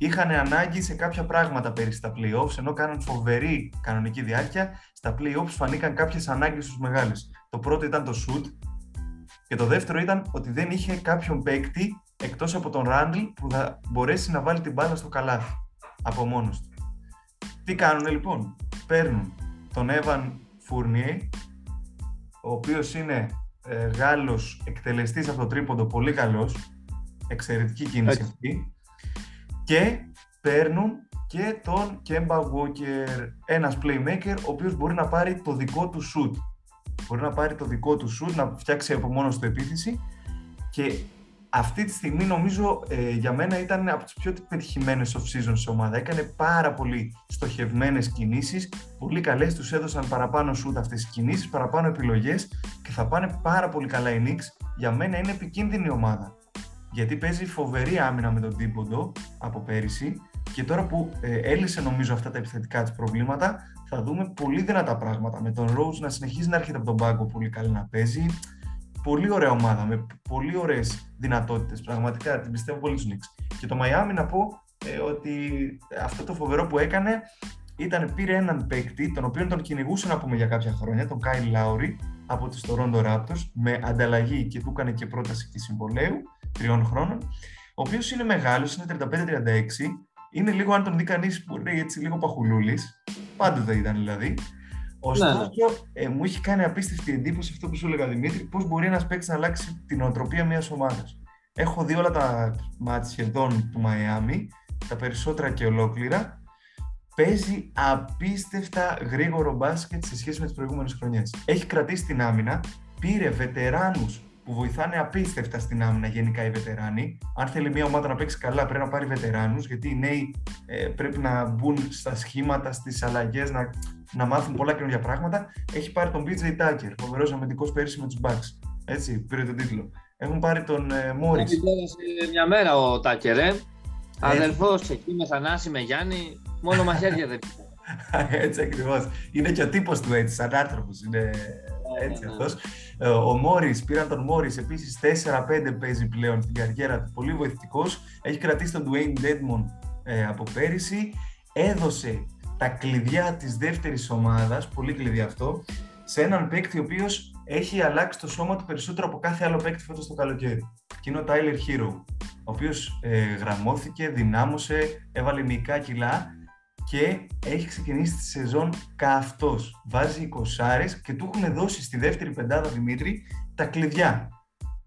B: είχαν ανάγκη σε κάποια πράγματα πέρυσι στα playoffs, ενώ κάναν φοβερή κανονική διάρκεια. Στα playoffs φανήκαν κάποιες ανάγκες στου μεγάλες. Το πρώτο ήταν το shoot και το δεύτερο ήταν ότι δεν είχε κάποιον παίκτη εκτός από τον Ράντλ που θα μπορέσει να βάλει την μπάλα στο καλάθι από μόνος του. Τι κάνουν λοιπόν, παίρνουν τον Evan Fournier, ο οποίος είναι ε, Γάλλος εκτελεστής από το τρίποντο, πολύ καλός, εξαιρετική κίνηση αυτή, και παίρνουν και τον Kemba Walker, ένας playmaker ο οποίος μπορεί να πάρει το δικό του shoot. Μπορεί να πάρει το δικό του shoot, να φτιάξει από μόνος του επίθεση και αυτή τη στιγμή νομίζω ε, για μένα ήταν από τις πιο πετυχημένες off-season σε ομάδα. Έκανε πάρα πολύ στοχευμένες κινήσεις, πολύ καλές, τους έδωσαν παραπάνω shoot αυτές τις κινήσεις, παραπάνω επιλογές και θα πάνε πάρα πολύ καλά οι Knicks. Για μένα είναι επικίνδυνη ομάδα γιατί παίζει φοβερή άμυνα με τον Τίμποντο από πέρυσι και τώρα που ε, έλυσε νομίζω αυτά τα επιθετικά της προβλήματα θα δούμε πολύ δυνατά πράγματα. Με τον Rose να συνεχίζει να έρχεται από τον πάγκο πολύ καλή να παίζει. Πολύ ωραία ομάδα με πολύ ωραίες δυνατότητες. Πραγματικά την πιστεύω πολύ στους Knicks. Και το Miami να πω ε, ότι αυτό το φοβερό που έκανε ήταν πήρε έναν παίκτη τον οποίο τον κυνηγούσε να πούμε για κάποια χρόνια τον Kyle Lowry από τους Toronto Raptors με ανταλλαγή και του έκανε και πρόταση και συμβολέου τριών χρόνων, ο οποίος είναι μεγάλος, είναι 35-36. Είναι λίγο, αν τον δει κανείς, που λέει έτσι λίγο παχουλούλης. Πάντοτε ήταν δηλαδή. Ωστόσο, ναι. ε, μου έχει κάνει απίστευτη εντύπωση αυτό που σου έλεγα Δημήτρη, πώς μπορεί ένας παίκτης να αλλάξει την οτροπία μιας ομάδας. Έχω δει όλα τα μάτια σχεδόν του Μαϊάμι τα περισσότερα και ολόκληρα. Παίζει απίστευτα γρήγορο μπάσκετ σε σχέση με τις προηγούμενες χρονιές. Έχει κρατήσει την άμυνα, πήρε βετεράνους που βοηθάνε απίστευτα στην άμυνα γενικά οι βετεράνοι. Αν θέλει μια ομάδα να παίξει καλά, πρέπει να πάρει βετεράνους, γιατί οι νέοι ε, πρέπει να μπουν στα σχήματα, στις αλλαγές, να, να μάθουν πολλά καινούργια πράγματα. Έχει πάρει τον BJ Tucker, φοβερός αμυντικός πέρυσι με τους Bucks. Έτσι, πήρε τον τίτλο. Έχουν πάρει τον ε, Μόρι.
A: Έχει πέρασε μια μέρα ο Τάκερ, ε. Αδελφό εκεί με Θανάση, με Γιάννη, μόνο μαχαίρια δεν
B: Έτσι ακριβώς. Είναι και ο τύπος του έτσι, σαν άνθρωπος. Είναι έτσι ναι, ναι, αυτός. Ε, ο Μόρις, πήραν τον Μόρις, επίσης 4-5 παίζει πλέον στην καριέρα του. Πολύ βοηθητικός. Έχει κρατήσει τον Dwayne Deadmon ε, από πέρυσι. Έδωσε τα κλειδιά της δεύτερης ομάδας, πολύ κλειδιά αυτό, σε έναν παίκτη ο οποίος έχει αλλάξει το σώμα του περισσότερο από κάθε άλλο παίκτη φέτος το καλοκαίρι. Και είναι ο Tyler Hero, ο οποίος ε, γραμμώθηκε, δυνάμωσε, έβαλε μυϊκά κιλά και έχει ξεκινήσει τη σεζόν καυτός. Βάζει 20 και του έχουν δώσει στη δεύτερη πεντάδα Δημήτρη τα κλειδιά.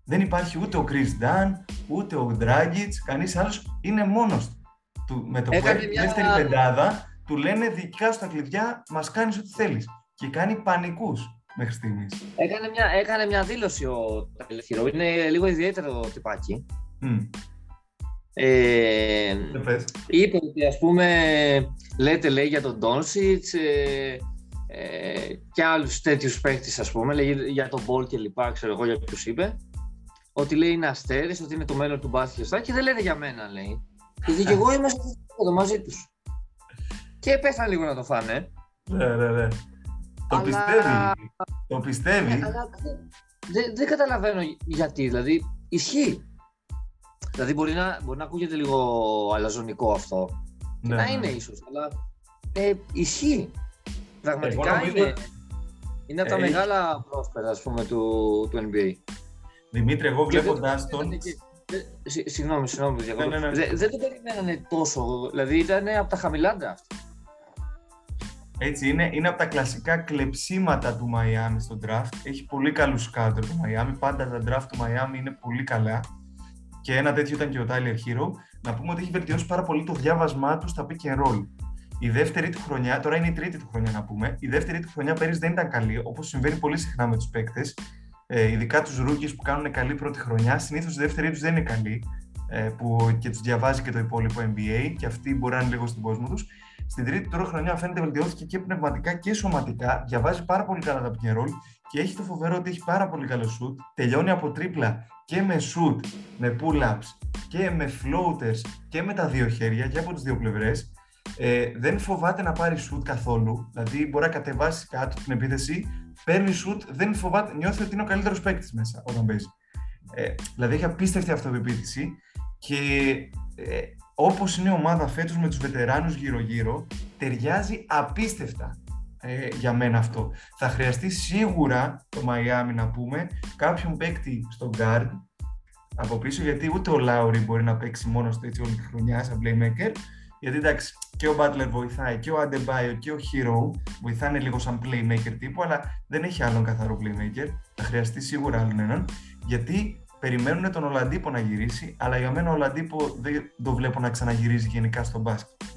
B: Δεν υπάρχει ούτε ο Chris Dunn, ούτε ο Dragic, κανείς άλλος είναι μόνος του. Με το που μια... δεύτερη πεντάδα, του λένε δικά σου τα κλειδιά, μας κάνεις ό,τι θέλεις. Και κάνει πανικούς μέχρι στιγμής.
A: Έκανε μια, έκανε μια δήλωση ο Τάιλερ Χίρο. Είναι λίγο ιδιαίτερο τυπάκι. Mm. Ε, είπε ότι ας πούμε λέτε λέει για τον Ντόνσιτς ε, ε, και άλλους τέτοιους παίκτες ας πούμε λέει για τον Μπολ και λοιπά ξέρω εγώ για ποιους είπε ότι λέει είναι αστέρες, ότι είναι το μέλλον του μπάσκετ και δεν λένε για μένα λέει. Γιατί και εγώ είμαι στο μαζί τους. Και πέσαν λίγο να το φάνε.
B: Ναι ναι ναι. Το πιστεύει. Το πιστεύει.
A: Ναι, δεν, δεν καταλαβαίνω γιατί δηλαδή ισχύει Δηλαδή μπορεί να, μπορεί να ακούγεται λίγο αλαζονικό αυτό. Ναι, να ναι. είναι ίσως, αλλά ε, ισχύει. Πραγματικά είναι, είναι από τα ε, μεγάλα πρόσφαιρα ας πούμε, του, του NBA.
B: Δημήτρη, εγώ βλέποντας τον.
A: Συγγνώμη, συγγνώμη. Ναι, ναι, ναι. Δεν, δεν το περιμένανε τόσο. Δηλαδή ήταν από τα χαμηλά draft.
B: Έτσι είναι, είναι από τα κλασικά κλεψίματα του Miami στο draft. Έχει πολύ καλούς σκάντερ του Miami. Πάντα τα draft του Miami είναι πολύ καλά και ένα τέτοιο ήταν και ο Tyler Hero, να πούμε ότι έχει βελτιώσει πάρα πολύ το διάβασμά του στα pick and roll. Η δεύτερη του χρονιά, τώρα είναι η τρίτη του χρονιά να πούμε, η δεύτερη του χρονιά πέρυσι δεν ήταν καλή, όπως συμβαίνει πολύ συχνά με τους παίκτες. Ε, ειδικά τους rookies που κάνουν καλή πρώτη χρονιά, συνήθως η δεύτερη τους δεν είναι καλή, ε, που και τους διαβάζει και το υπόλοιπο NBA και αυτοί μπορεί να είναι λίγο στην κόσμο τους. Στην τρίτη τώρα χρονιά φαίνεται βελτιώθηκε και πνευματικά και σωματικά, διαβάζει πάρα πολύ καλά τα pick and roll και έχει το φοβερό ότι έχει πάρα πολύ καλό shoot, τελειώνει από τρίπλα και με shoot, με pull-ups και με floaters και με τα δύο χέρια και από τις δύο πλευρές. Ε, δεν φοβάται να πάρει shoot καθόλου, δηλαδή μπορεί να κατεβάσει κάτω την επίθεση, παίρνει shoot, δεν φοβάται, νιώθει ότι είναι ο καλύτερος παίκτης μέσα όταν παίζει. Ε, δηλαδή έχει απίστευτη αυτοπεποίθηση και ε, όπως είναι η ομάδα φέτος με τους βετεράνους γύρω-γύρω, ταιριάζει απίστευτα ε, για μένα αυτό. Θα χρειαστεί σίγουρα το Miami να πούμε κάποιον παίκτη στο guard από πίσω γιατί ούτε ο Λάουρι μπορεί να παίξει μόνο του έτσι όλη τη χρονιά σαν playmaker. Γιατί εντάξει και ο Butler βοηθάει και ο Adebayo και ο Hero βοηθάνε λίγο σαν playmaker τύπου αλλά δεν έχει άλλον καθαρό playmaker. Θα χρειαστεί σίγουρα άλλον έναν γιατί περιμένουν τον Ολαντίπο να γυρίσει αλλά για μένα ο Ολαντίπο δεν το βλέπω να ξαναγυρίζει γενικά στο μπάσκετ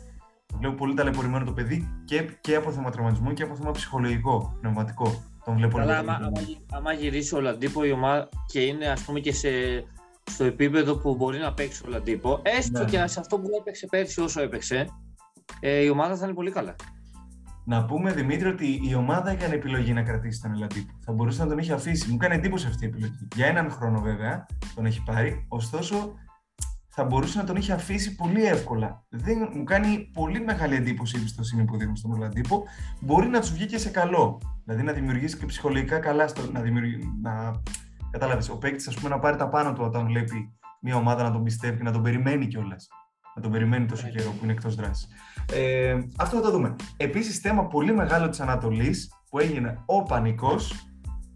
B: Βλέπω πολύ ταλαιπωρημένο το παιδί και, και από θέμα τραυματισμού και από θέμα ψυχολογικό, πνευματικό. Τον βλέπω
A: Αλλά άμα, άμα, άμα, γυρίσει ο Λαντίπο η ομάδα και είναι ας πούμε και σε, στο επίπεδο που μπορεί να παίξει ο Λαντίπο, έστω ναι. και σε αυτό που έπαιξε πέρσι όσο έπαιξε, ε, η ομάδα θα είναι πολύ καλά.
B: Να πούμε Δημήτρη ότι η ομάδα έκανε επιλογή να κρατήσει τον Ελαντίπο. Θα μπορούσε να τον έχει αφήσει. Μου κάνει εντύπωση αυτή η επιλογή. Για έναν χρόνο βέβαια τον έχει πάρει. Ωστόσο θα μπορούσε να τον είχε αφήσει πολύ εύκολα. Δεν, μου κάνει πολύ μεγάλη εντύπωση η εμπιστοσύνη που δίνουν στον Ολαντίπο. Μπορεί να τους βγει και σε καλό. Δηλαδή να δημιουργήσει και ψυχολογικά καλά. Στο, να να, κατάλαβες, ο παίκτης να πάρει τα πάνω του όταν βλέπει μια ομάδα να τον πιστεύει και να τον περιμένει κιόλας. Να τον περιμένει τόσο ναι. καιρό που είναι εκτός δράσης. Ε, αυτό θα το δούμε. Επίσης, θέμα πολύ μεγάλο της Ανατολής που έγινε ο πανικός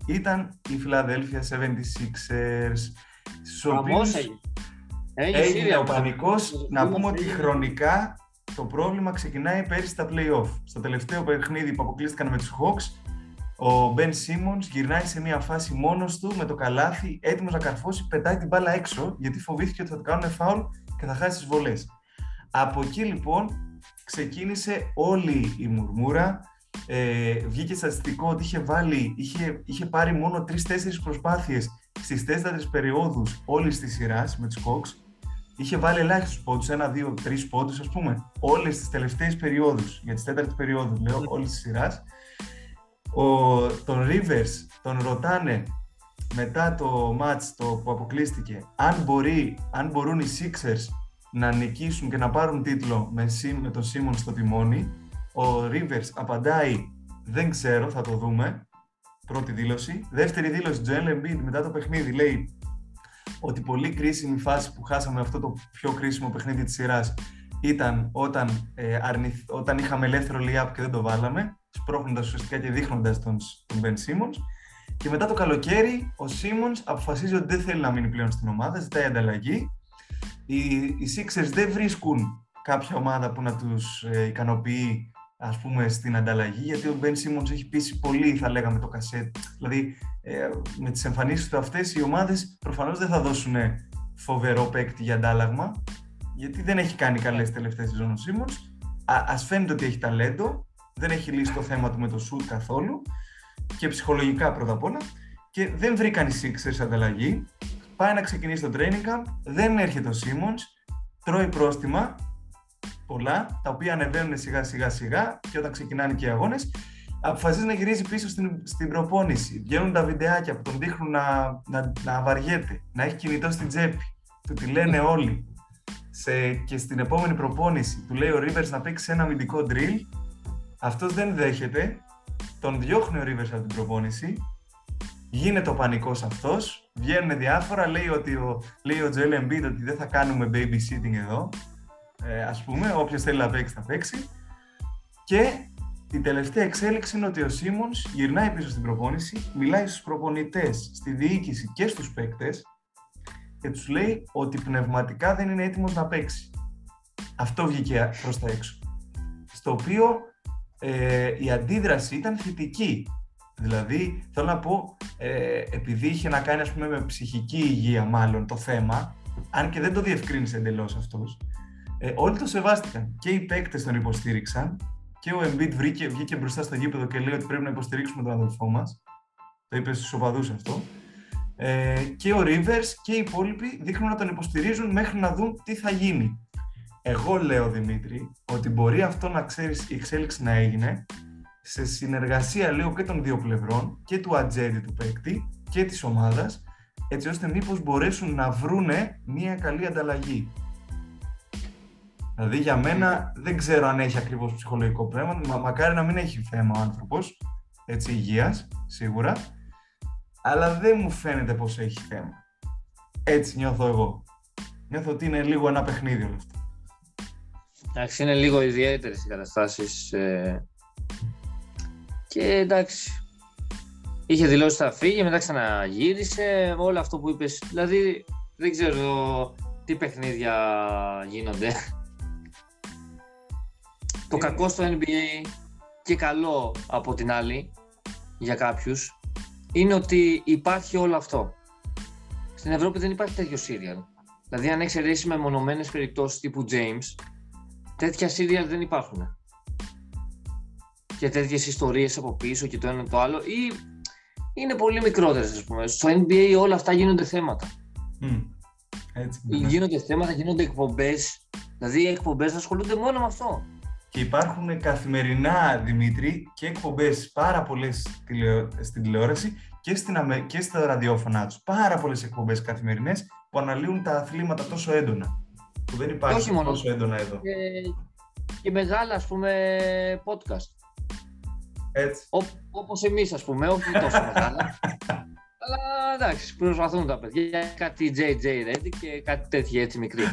B: ήταν η Philadelphia 76ers. Έγινε ο πανικός. Να πούμε ότι χρονικά το πρόβλημα ξεκινάει πέρυσι στα playoff. Στο τελευταίο παιχνίδι που αποκλείστηκαν με τους Hawks, ο Μπεν Σίμον γυρνάει σε μια φάση μόνος του με το καλάθι, έτοιμος να καρφώσει, πετάει την μπάλα έξω γιατί φοβήθηκε ότι θα του κάνουν φάουλ και θα χάσει τις βολές. Από εκεί λοιπόν ξεκίνησε όλη η μουρμούρα. Ε, βγήκε στατιστικό ότι είχε, βάλει, είχε, είχε πάρει μόνο τρει-τέσσερι προσπάθειες στις τέσσερις περιόδους όλης της σειράς με τους Cox. Είχε βάλει ελάχιστους πόντους, ένα, δύο, τρεις πόντους, ας πούμε, όλες τις τελευταίες περιόδους. Για τις τέταρτη περιόδους, λέω, όλης της σειράς. Τον Rivers τον ρωτάνε μετά το match το που αποκλείστηκε αν, μπορεί, αν μπορούν οι Sixers να νικήσουν και να πάρουν τίτλο με, με τον Σίμον στο τιμόνι. Ο Rivers απαντάει δεν ξέρω, θα το δούμε. Πρώτη δήλωση. Δεύτερη δήλωση, Joel Embiid μετά το παιχνίδι λέει ότι πολύ κρίσιμη φάση που χάσαμε αυτό το πιο κρίσιμο παιχνίδι της σειράς ήταν όταν, ε, όταν είχαμε ελεύθερο layup και δεν το βάλαμε, σπρώχνοντας ουσιαστικά και δείχνοντας τον, τον Ben Simmons. Και μετά το καλοκαίρι, ο Simmons αποφασίζει ότι δεν θέλει να μείνει πλέον στην ομάδα, ζητάει ανταλλαγή. Οι, οι Sixers δεν βρίσκουν κάποια ομάδα που να τους ε, ικανοποιεί ας πούμε στην ανταλλαγή γιατί ο Ben Simmons έχει πείσει πολύ θα λέγαμε το κασέτ. Δηλαδή ε, με τις εμφανίσεις του αυτές οι ομάδες προφανώς δεν θα δώσουν φοβερό παίκτη για αντάλλαγμα γιατί δεν έχει κάνει καλές τελευταίες σεζόν ο Simmons Α ας φαίνεται ότι έχει ταλέντο δεν έχει λύσει το θέμα του με το σουτ καθόλου και ψυχολογικά πρώτα απ' όλα. Και δεν βρήκαν οι Sixers ανταλλαγή. Πάει να ξεκινήσει το training camp δεν έρχεται ο Simmons τρώει πρόστιμα πολλά, τα οποία ανεβαίνουν σιγά σιγά σιγά και όταν ξεκινάνε και οι αγώνες, αποφασίζει να γυρίζει πίσω στην, στην προπόνηση. Βγαίνουν τα βιντεάκια που τον δείχνουν να, να, να βαριέται, να έχει κινητό στην τσέπη. Του τη λένε όλοι. Σε, και στην επόμενη προπόνηση του λέει ο Rivers να παίξει ένα αμυντικό drill. Αυτό δεν δέχεται. Τον διώχνει ο Rivers από την προπόνηση. Γίνεται ο πανικός αυτός. Βγαίνουν διάφορα. Λέει, ότι ο, λέει ο Joel Embiid ότι δεν θα κάνουμε babysitting εδώ ε, ας πούμε, όποιος θέλει να παίξει θα παίξει. Και η τελευταία εξέλιξη είναι ότι ο Σίμονς γυρνάει πίσω στην προπόνηση, μιλάει στους προπονητές, στη διοίκηση και στους παίκτες και τους λέει ότι πνευματικά δεν είναι έτοιμος να παίξει. Αυτό βγήκε προς τα έξω. Στο οποίο ε, η αντίδραση ήταν θετική. Δηλαδή, θέλω να πω, ε, επειδή είχε να κάνει ας πούμε, με ψυχική υγεία μάλλον το θέμα, αν και δεν το διευκρίνησε εντελώς αυτός, ε, όλοι το σεβάστηκαν. Και οι παίκτες τον υποστήριξαν και ο Embiid βρήκε, βγήκε μπροστά στο γήπεδο και λέει ότι πρέπει να υποστηρίξουμε τον αδελφό μας. Το είπε στους οπαδούς αυτό. Ε, και ο Rivers και οι υπόλοιποι δείχνουν να τον υποστηρίζουν μέχρι να δουν τι θα γίνει. Εγώ λέω Δημήτρη ότι μπορεί αυτό να ξέρεις η εξέλιξη να έγινε σε συνεργασία λέω και των δύο πλευρών και του ατζέντη του παίκτη και της ομάδας έτσι ώστε μήπως μπορέσουν να βρούνε μια καλή ανταλλαγή. Δηλαδή για μένα δεν ξέρω αν έχει ακριβώς ψυχολογικό πνεύμα. Μα, μακάρι να μην έχει θέμα ο άνθρωπος. Έτσι, υγείας, σίγουρα. Αλλά δεν μου φαίνεται πως έχει θέμα. Έτσι νιώθω εγώ. Νιώθω ότι είναι λίγο ένα παιχνίδι όλο αυτό.
A: Εντάξει, είναι λίγο ιδιαίτερες οι καταστάσεις. Ε... Και εντάξει. Είχε δηλώσει θα φύγει, μετά ξαναγύρισε. Όλο αυτό που είπες. Δηλαδή δεν ξέρω τι παιχνίδια γίνονται. Το κακό στο NBA και καλό από την άλλη για κάποιους είναι ότι υπάρχει όλο αυτό. Στην Ευρώπη δεν υπάρχει τέτοιο σύριαλ. Δηλαδή αν εξαιρέσει με μονομένες περιπτώσεις τύπου James, τέτοια σύριαλ δεν υπάρχουν. Και τέτοιες ιστορίες από πίσω και το ένα το άλλο ή είναι πολύ μικρότερες ας πούμε. Στο NBA όλα αυτά γίνονται θέματα. Mm. Έτσι, ναι. Γίνονται θέματα, γίνονται εκπομπές. Δηλαδή οι εκπομπές ασχολούνται μόνο με αυτό.
B: Και υπάρχουν καθημερινά, Δημήτρη, και εκπομπές πάρα πολλές στην τηλεόραση και, στην, και στα ραδιόφωνά τους. Πάρα πολλές εκπομπές καθημερινές που αναλύουν τα αθλήματα τόσο έντονα. Που δεν υπάρχει τόσο έντονα εδώ. Και,
A: και μεγάλα, ας πούμε, podcast.
B: Έτσι.
A: όπως εμείς, ας πούμε, όχι τόσο μεγάλα. Αλλά εντάξει, προσπαθούν τα παιδιά. Κάτι JJ Reddy και κάτι τέτοιο έτσι μικρή.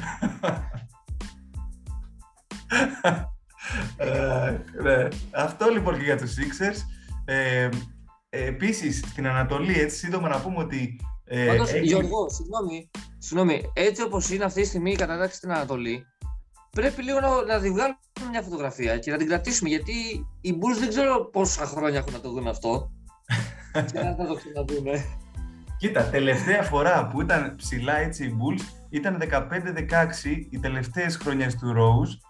B: Ε, ναι. Αυτό λοιπόν και για τους Sixers. Ε, επίσης, στην Ανατολή, έτσι σύντομα να πούμε ότι...
A: Ε, Πάντως, έχει... Γιώργο, συγγνώμη, συγγνώμη, έτσι όπως είναι αυτή τη στιγμή η κατάταξη στην Ανατολή, πρέπει λίγο να, να τη βγάλουμε μια φωτογραφία και να την κρατήσουμε, γιατί οι Bulls δεν ξέρω πόσα χρόνια έχουν να το δουν αυτό. και να το ξαναδούμε.
B: Κοίτα, τελευταία φορά που ήταν ψηλά έτσι οι Bulls ήταν 15-16 οι τελευταίες χρονιές του Rose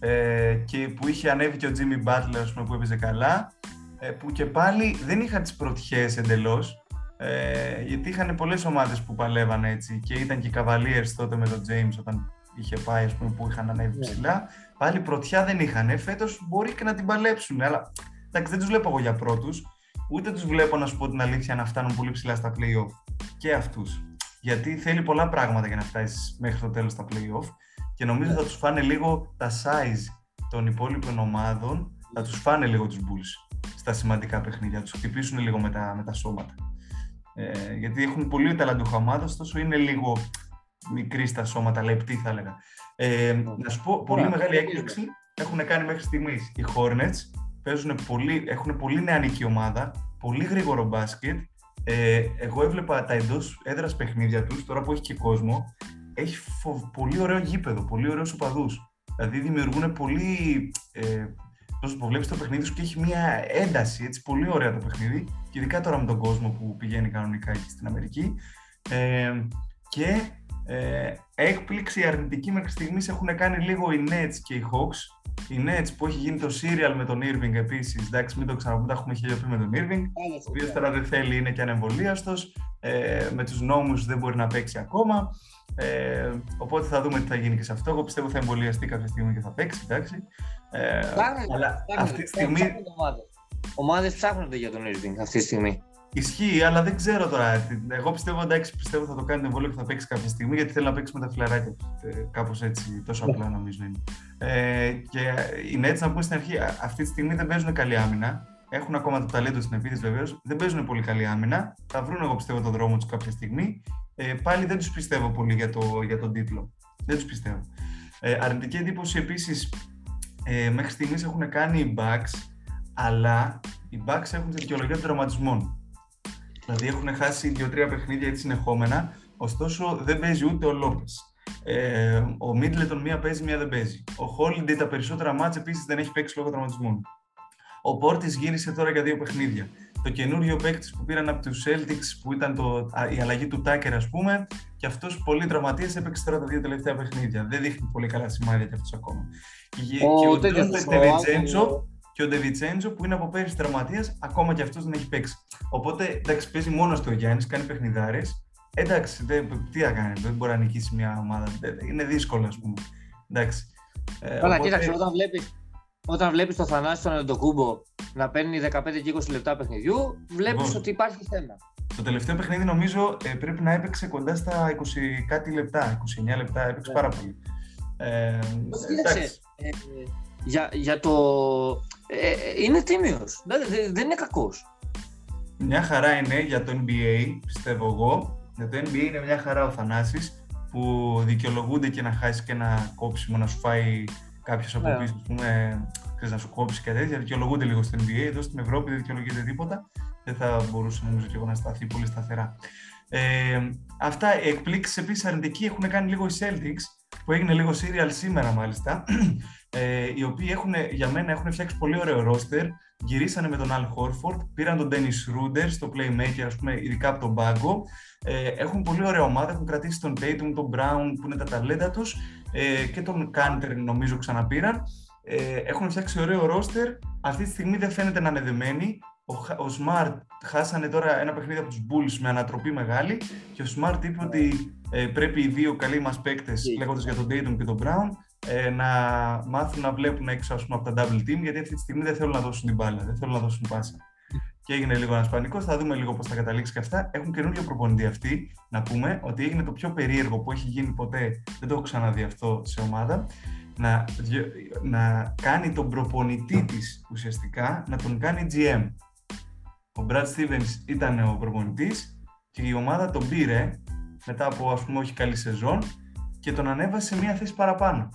B: ε, και που είχε ανέβει και ο Jimmy Butler πούμε, που έπαιζε καλά. Ε, που και πάλι δεν είχαν τις πρωτιές εντελώς. Ε, γιατί είχαν πολλές ομάδες που παλεύανε έτσι και ήταν και οι Cavaliers τότε με τον James όταν είχε πάει ας πούμε, που είχαν ανέβει yeah. Ναι. ψηλά. Πάλι πρωτιά δεν είχαν. Φέτος μπορεί και να την παλέψουν αλλά εντάξει, δεν τους βλέπω εγώ για πρώτους. Ούτε τους βλέπω να σου πω την αλήθεια να φτάνουν πολύ ψηλά στα play-off. Και αυτούς. Γιατί θέλει πολλά πράγματα για να φτάσεις μέχρι το τέλος στα play-off και νομίζω θα τους φάνε λίγο τα size των υπόλοιπων ομάδων, θα τους φάνε λίγο τους Bulls στα σημαντικά παιχνίδια, τους χτυπήσουν λίγο με τα, με τα σώματα. Ε, γιατί έχουν πολύ ταλαντούχα ομάδα, ωστόσο είναι λίγο μικρή στα σώματα, λεπτή θα έλεγα. Ε, να σου πω, πολύ μεγάλη έκπληξη έχουν κάνει μέχρι στιγμής οι Hornets. Παίζουν πολύ, έχουν πολύ νεανική ομάδα, πολύ γρήγορο μπάσκετ. Ε, εγώ έβλεπα τα εντός έδρας παιχνίδια τους, τώρα που έχει και κόσμο, έχει πολύ ωραίο γήπεδο, πολύ ωραίους οπαδούς. Δηλαδή δημιουργούν πολύ... Ε, Τόσο που βλέπεις το παιχνίδι σου και έχει μια ένταση, έτσι, πολύ ωραία το παιχνίδι, και ειδικά τώρα με τον κόσμο που πηγαίνει κανονικά εκεί στην Αμερική. Ε, και ε, έκπληξη αρνητική μέχρι στιγμής έχουν κάνει λίγο οι Nets και οι Hawks. Οι Nets που έχει γίνει το serial με τον Irving επίσης. Εντάξει, μην το ξαναπούμε, τα έχουμε χιλιοπεί με τον Irving. Ο οποίος τώρα δεν θέλει, είναι και ανεμβολίαστος. Ε, με τους νόμους δεν μπορεί να παίξει ακόμα. Ε, οπότε θα δούμε τι θα γίνει και σε αυτό. Εγώ πιστεύω θα εμβολιαστεί κάποια στιγμή και θα παίξει. Εντάξει.
A: Ε, αλλά αυτή τη στιγμή. Ομάδες ψάχνονται για τον Irving αυτή τη στιγμή.
B: Ισχύει, αλλά δεν ξέρω τώρα. Εγώ πιστεύω εντάξει, πιστεύω θα το κάνει εμβόλιο και θα παίξει κάποια στιγμή γιατί θέλει να παίξει με τα φιλαράκια του. Ε, Κάπως έτσι, τόσο απλά νομίζω είναι. Ε, και οι Nets, να πούμε στην αρχή, αυτή τη στιγμή δεν παίζουν καλή άμυνα. Έχουν ακόμα το ταλέντο στην επίθεση βεβαίως. Δεν παίζουν πολύ καλή άμυνα. Θα βρουν, εγώ πιστεύω, τον δρόμο τους κάποια στιγμή. Ε, πάλι δεν τους πιστεύω πολύ για, το, για τον τίτλο. Δεν τους πιστεύω. Ε, αρνητική εντύπωση επίσης ε, μέχρι στιγμής έχουν κάνει οι Bucks, αλλά οι Bucks έχουν τη δικαιολογία των τραυματισμών. Δηλαδή έχουν χάσει δύο-τρία παιχνίδια έτσι συνεχόμενα, ωστόσο δεν παίζει ούτε ο Λόπε. Ε, ο Μίτλετον μία παίζει, μία δεν παίζει. Ο Χόλιντι τα περισσότερα μάτς επίσης δεν έχει παίξει λόγω τραυματισμών. Ο Πόρτη γύρισε τώρα για δύο παιχνίδια. Το καινούριο παίκτης που πήραν από τους Celtics, που ήταν το, η αλλαγή του Τάκερ, ας πούμε, και αυτός πολύ τραυματίε έπαιξε τώρα τα δύο τελευταία παιχνίδια. Δεν δείχνει πολύ καλά σημάδια για αυτός ακόμα. Και ο, Ντεβιτσέντσο και ο Ντεβιτσέντζο που είναι από πέρυσι τραυματίας, ακόμα και αυτός δεν έχει παίξει. Οπότε εντάξει, παίζει μόνος του ο Γιάννης, κάνει παιχνιδάρες. Εντάξει, δεν, τι να κάνει, δεν μπορεί να νικήσει μια ομάδα. Είναι δύσκολο, ας πούμε. Εντάξει.
A: Ε, Καλά, οπότε... κοίταξε, όταν βλέπεις όταν βλέπεις το Θανάση τον Εντοκούμπο να παίρνει 15 και 20 λεπτά παιχνιδιού, βλέπεις λοιπόν, ότι υπάρχει θέμα.
B: Το τελευταίο παιχνίδι νομίζω ε, πρέπει να έπαιξε κοντά στα 20 κάτι λεπτά, 29 λεπτά, έπαιξε yeah. πάρα πολύ.
A: Ε, ε, για, για το... Ε, είναι τίμιος, δεν, δεν είναι κακός.
B: Μια χαρά είναι για το NBA, πιστεύω εγώ. Για το NBA είναι μια χαρά ο Θανάσης που δικαιολογούνται και να χάσει και ένα κόψιμο, να σου φάει κάποιος από πίσω, ας πούμε, να σου κόψει και τέτοια. Δικαιολογούνται λίγο στην NBA. Εδώ στην Ευρώπη δεν δικαιολογείται τίποτα. Δεν θα μπορούσε νομίζω και εγώ να σταθεί πολύ σταθερά. Ε, αυτά οι εκπλήξεις επίσης αρνητικοί έχουν κάνει λίγο οι Celtics, που έγινε λίγο serial σήμερα μάλιστα. Ε, οι οποίοι έχουν, για μένα έχουν φτιάξει πολύ ωραίο roster. Γυρίσανε με τον Al Horford, πήραν τον Dennis Ruder στο Playmaker, ας πούμε, ειδικά από τον πάγκο. Ε, έχουν πολύ ωραία ομάδα, έχουν κρατήσει τον Tatum, τον Brown που είναι τα ταλέντα τους ε, και τον Κάντερ νομίζω ξαναπήραν. Ε, έχουν φτιάξει ωραίο ρόστερ. Αυτή τη στιγμή δεν φαίνεται να είναι δεμένοι. Ο, ο Smart χάσανε τώρα ένα παιχνίδι από τους Bulls με ανατροπή μεγάλη και ο Smart είπε ότι ε, πρέπει οι δύο καλοί μας παίκτες, yeah. λέγοντας για τον Dayton και τον Brown, ε, να μάθουν να βλέπουν έξω ας πούμε, από τα double team, γιατί αυτή τη στιγμή δεν θέλουν να δώσουν την μπάλα, δεν θέλουν να δώσουν πάσα. Και έγινε λίγο ένας πανικός. Θα δούμε λίγο πώς θα καταλήξει και αυτά. Έχουν καινούριο προπονητή αυτοί. Να πούμε ότι έγινε το πιο περίεργο που έχει γίνει ποτέ. Δεν το έχω ξαναδεί αυτό σε ομάδα. Να, να κάνει τον προπονητή της ουσιαστικά να τον κάνει GM. Ο Brad Stevens ήταν ο προπονητής και η ομάδα τον πήρε μετά από ας πούμε όχι καλή σεζόν και τον ανέβασε σε μία θέση παραπάνω.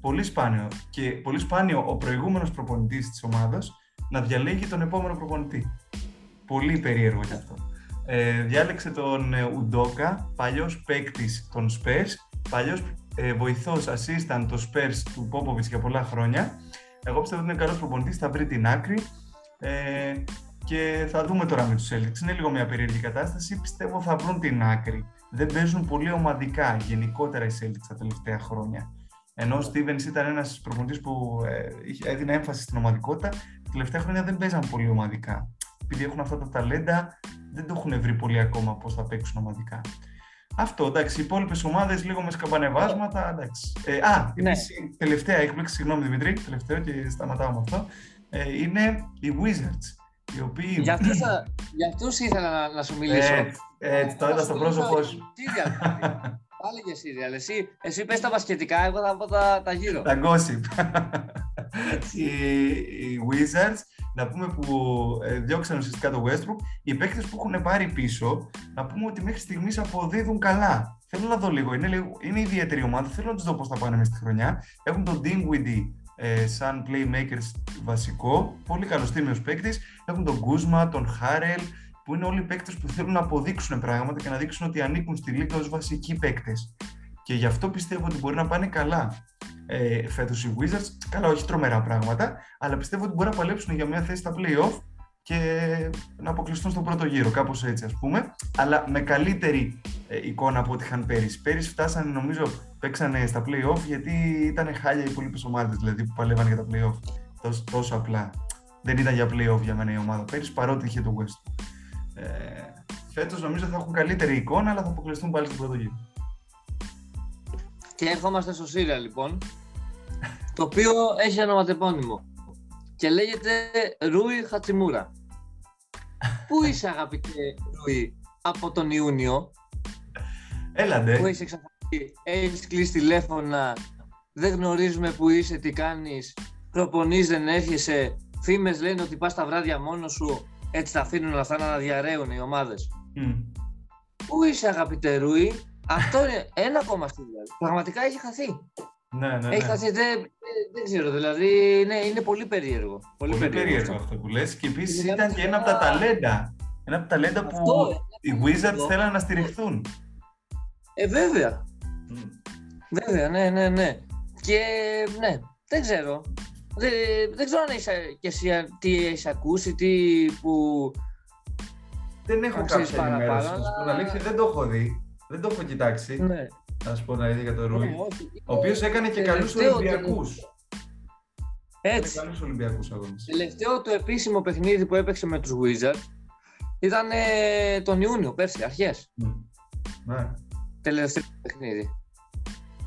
B: Πολύ σπάνιο. Και πολύ σπάνιο ο προηγούμενος προπονητής της ομάδας να διαλέγει τον επόμενο προπονητή. Πολύ περίεργο γι' αυτό. Ε, διάλεξε τον ε, Ουντόκα, παλιός παίκτης των Spurs, παλιός ε, βοηθός assistant των Spurs του Πόποβιτς για πολλά χρόνια. Εγώ πιστεύω ότι είναι καλός προπονητής, θα βρει την άκρη. Ε, και θα δούμε τώρα με τους Celtics. Είναι λίγο μια περίεργη κατάσταση. Πιστεύω θα βρουν την άκρη. Δεν παίζουν πολύ ομαδικά γενικότερα οι Celtics τα τελευταία χρόνια. Ενώ ο Stevens ήταν ένας προπονητής που ε, έδινε έμφαση στην ομαδικότητα, τα τελευταία χρόνια δεν παίζαν πολύ ομαδικά. Επειδή έχουν αυτά τα ταλέντα, δεν το έχουν βρει πολύ ακόμα πώς θα παίξουν ομαδικά. Αυτό, εντάξει. Οι υπόλοιπες ομάδες λίγο με σκαμπανεβάσματα. Εντάξει. Ε, α, ναι. τελευταία έκπληξη, συγγνώμη Δημητρή, τελευταίο και σταματάω με αυτό. Ε, είναι οι Wizards. Οι οποίοι...
A: Για αυτούς ήθελα να, να, σου μιλήσω.
B: Ε, ε, το είδα στο πρόσωπό σου.
A: Πάλι και σύριαλ. Εσύ, εσύ πες τα βασκετικά, εγώ θα πω τα, τα γύρω.
B: Τα gossip. οι, οι Wizards, να πούμε που ε, διώξαν ουσιαστικά το Westbrook, οι παίκτες που έχουν πάρει πίσω, να πούμε ότι μέχρι στιγμής αποδίδουν καλά. Θέλω να δω λίγο, είναι, λίγο, είναι ιδιαίτερη ομάδα, θέλω να τους δω πώς θα πάνε μέσα στη χρονιά. Έχουν τον Dinwiddie ε, σαν playmakers βασικό, πολύ καλός τίμιος παίκτης. Έχουν τον Guzma, τον Harrell, που είναι όλοι οι παίκτες που θέλουν να αποδείξουν πράγματα και να δείξουν ότι ανήκουν στη λίγα ως βασικοί παίκτες. Και γι' αυτό πιστεύω ότι μπορεί να πάνε καλά ε, φέτος οι Wizards. Καλά, όχι τρομερά πράγματα, αλλά πιστεύω ότι μπορεί να παλέψουν για μια θέση στα playoff και να αποκλειστούν στον πρώτο γύρο, κάπως έτσι ας πούμε. Αλλά με καλύτερη ε, εικόνα από ό,τι είχαν πέρυσι. Πέρυσι φτάσανε, νομίζω, παίξανε στα playoff γιατί ήταν χάλια οι υπόλοιπες ομάδες δηλαδή, που παλεύαν για τα playoff. Τόσο, τόσο απλά. Δεν ήταν για playoff για μένα η ομάδα πέρυσι, παρότι είχε το West. Ε, Φέτος νομίζω θα έχουν καλύτερη εικόνα, αλλά θα αποκλειστούν πάλι στην πρώτο γύρο.
A: Και ερχόμαστε στο Σύρια λοιπόν, το οποίο έχει ένα ονοματεπώνυμο και λέγεται Ρούι Χατσιμούρα. Πού είσαι αγαπητέ Ρούι από τον Ιούνιο,
B: Έλαντε.
A: Πού είσαι εξαφανιστεί, έχεις κλείσει τηλέφωνα, δεν γνωρίζουμε που είσαι, τι κάνεις, προπονείς, δεν έρχεσαι, φήμες λένε ότι πας τα βράδια μόνος σου, έτσι θα αφήνουν όλα αυτά να διαρρέουν οι ομάδες. Mm. Πού είσαι, αγαπητέ Ρούι, αυτό είναι ένα ακόμα στιγμή. Πραγματικά έχει χαθεί.
B: Ναι, ναι, ναι.
A: Έχει χαθεί, δεν, δεν ξέρω, δηλαδή ναι, είναι πολύ περίεργο.
B: Πολύ, πολύ περίεργο, αυτό που λες και επίσης ήταν και ένα από τα ταλέντα. Ένα από τα ταλέντα που οι Wizards θέλανε να στηριχθούν.
A: Ε, βέβαια. Mm. Βέβαια, ναι, ναι, ναι. Και ναι, δεν ξέρω. Δεν, δεν ξέρω αν είσαι και εσύ τι έχεις ακούσει, τι που.
B: Δεν έχω κάποια ενημέρωση. Αλλά... αλήθεια, δεν το έχω δει. Δεν το έχω κοιτάξει.
A: Ναι.
B: Να σου πω να για τον Ρούι. ο οποίος έκανε και καλούς Ολυμπιακούς.
A: Έτσι.
B: Καλούς Ολυμπιακούς αγώνες.
A: Τελευταίο το επίσημο παιχνίδι που έπαιξε με τους Wizards ήταν ε, τον Ιούνιο, πέρσι, αρχές.
B: Ναι.
A: Τελευταίο παιχνίδι.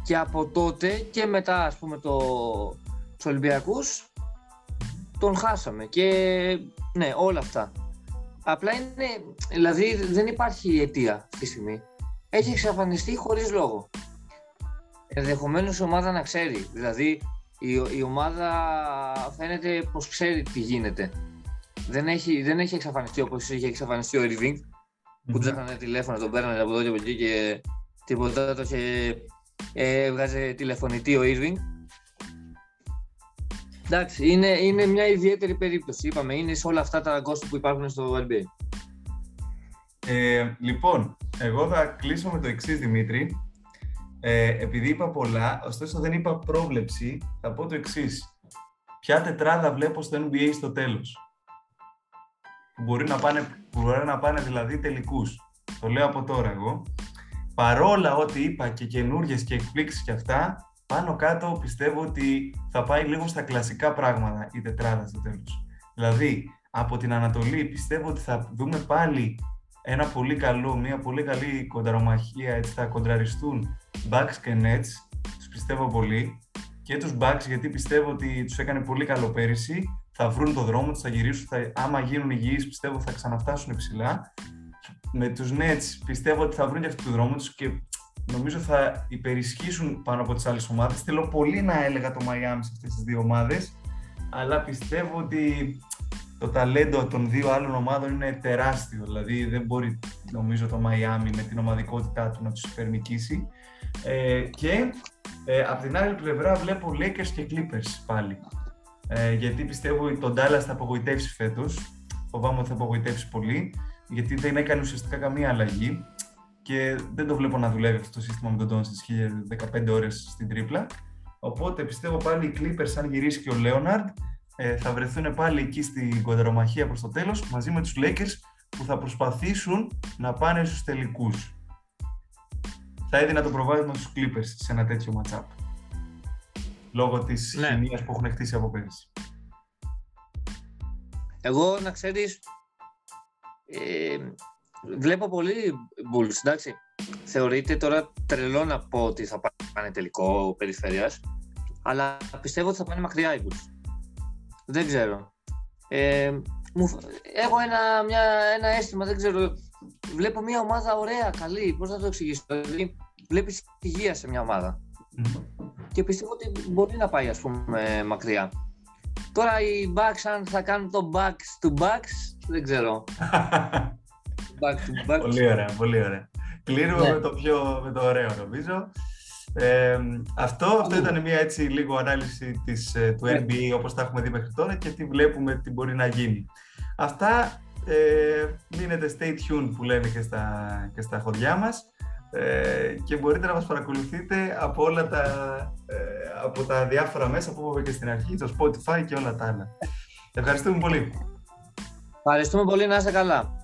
A: Και από τότε και μετά, ας πούμε, το, τους Ολυμπιακούς τον χάσαμε και ναι όλα αυτά. Απλά είναι, δηλαδή δεν υπάρχει αιτία αυτή τη στιγμή. Έχει εξαφανιστεί χωρίς λόγο. Ενδεχομένως η ομάδα να ξέρει. Δηλαδή η, η ομάδα φαίνεται πως ξέρει τι γίνεται. Δεν έχει, δεν έχει εξαφανιστεί όπως είχε εξαφανιστεί ο Irving που του έκανε τηλέφωνο, τον παίρνανε από εδώ και από εκεί και τίποτα το είχε έβγαζε τηλεφωνητή ο Irving Εντάξει, είναι, είναι μια ιδιαίτερη περίπτωση. Είπαμε, είναι σε όλα αυτά τα αγκόστα που υπάρχουν στο NBA.
B: Ε, λοιπόν, εγώ θα κλείσω με το εξής Δημήτρη. Ε, επειδή είπα πολλά, ωστόσο δεν είπα πρόβλεψη, θα πω το εξής. Ποια τετράδα βλέπω στο NBA στο τέλος; Που μπορεί να πάνε, που μπορεί να πάνε δηλαδή τελικούς. Το λέω από τώρα εγώ. Παρόλα ό,τι είπα και καινούριε και εκπλήξεις και αυτά, πάνω κάτω πιστεύω ότι θα πάει λίγο στα κλασικά πράγματα η τετράδα στο τέλος. Δηλαδή, από την Ανατολή πιστεύω ότι θα δούμε πάλι ένα πολύ καλό, μια πολύ καλή κονταρομαχία, έτσι θα κοντραριστούν Bucks και Nets, τους πιστεύω πολύ. Και τους Bucks γιατί πιστεύω ότι τους έκανε πολύ καλό πέρυσι, θα βρουν το δρόμο τους, θα γυρίσουν, θα, άμα γίνουν υγιείς πιστεύω θα ξαναφτάσουν ψηλά. Με τους Nets πιστεύω ότι θα βρουν και αυτό το δρόμο τους και νομίζω θα υπερισχύσουν πάνω από τις άλλες ομάδες. Θέλω πολύ να έλεγα το Μαϊάμι σε αυτές τις δύο ομάδες, αλλά πιστεύω ότι το ταλέντο των δύο άλλων ομάδων είναι τεράστιο. Δηλαδή δεν μπορεί νομίζω το Μαϊάμι με την ομαδικότητά του να τους υπερνικήσει. Ε, και ε, από την άλλη πλευρά βλέπω Lakers και Clippers πάλι. Ε, γιατί πιστεύω ότι τον Dallas θα απογοητεύσει φέτος. Φοβάμαι ότι θα απογοητεύσει πολύ, γιατί δεν έκανε ουσιαστικά καμία αλλαγή και δεν το βλέπω να δουλεύει αυτό το σύστημα με τον Τόνσιτ 15 ώρες στην τρίπλα. Οπότε πιστεύω πάλι οι Clippers, αν γυρίσει και ο Λέοναρντ, ε, θα βρεθούν πάλι εκεί στην κοντρομαχία προς το τέλος μαζί με τους Lakers που θα προσπαθήσουν να πάνε στους τελικούς. Θα έδινα το προβάδισμα στους Clippers σε ένα τέτοιο matchup. Λόγω της ναι. χημίας που έχουν χτίσει από πέρυσι.
A: Εγώ, να ξέρεις, ε, βλέπω πολύ Bulls, εντάξει. Θεωρείται τώρα τρελό να πω ότι θα πάνε τελικό περιφέρειας, αλλά πιστεύω ότι θα πάνε μακριά οι Bulls. Δεν ξέρω. Ε, μου, έχω ένα, μια, ένα αίσθημα, δεν ξέρω. Βλέπω μια ομάδα ωραία, καλή. Πώς θα το εξηγήσω; Δηλαδή, βλέπεις υγεία σε μια ομάδα. Και πιστεύω ότι μπορεί να πάει, ας πούμε, μακριά. Τώρα οι Bucks, αν θα κάνουν το Bucks to Bucks, δεν ξέρω.
B: back to back. Πολύ ωραία, πολύ ωραία. Κλείνουμε ναι. με, το πιο, με το ωραίο, νομίζω. Ε, αυτό, αυτό ήταν μια έτσι λίγο ανάλυση της, ε, του NBA ναι. όπως τα έχουμε δει μέχρι τώρα και τι βλέπουμε τι μπορεί να γίνει. Αυτά ε, μείνετε stay tuned που λένε και στα, και στα χωριά μας ε, και μπορείτε να μας παρακολουθείτε από όλα τα, ε, από τα διάφορα μέσα που είπαμε και στην αρχή, το Spotify και όλα τα άλλα. Ευχαριστούμε πολύ.
A: Ευχαριστούμε πολύ, να είστε καλά.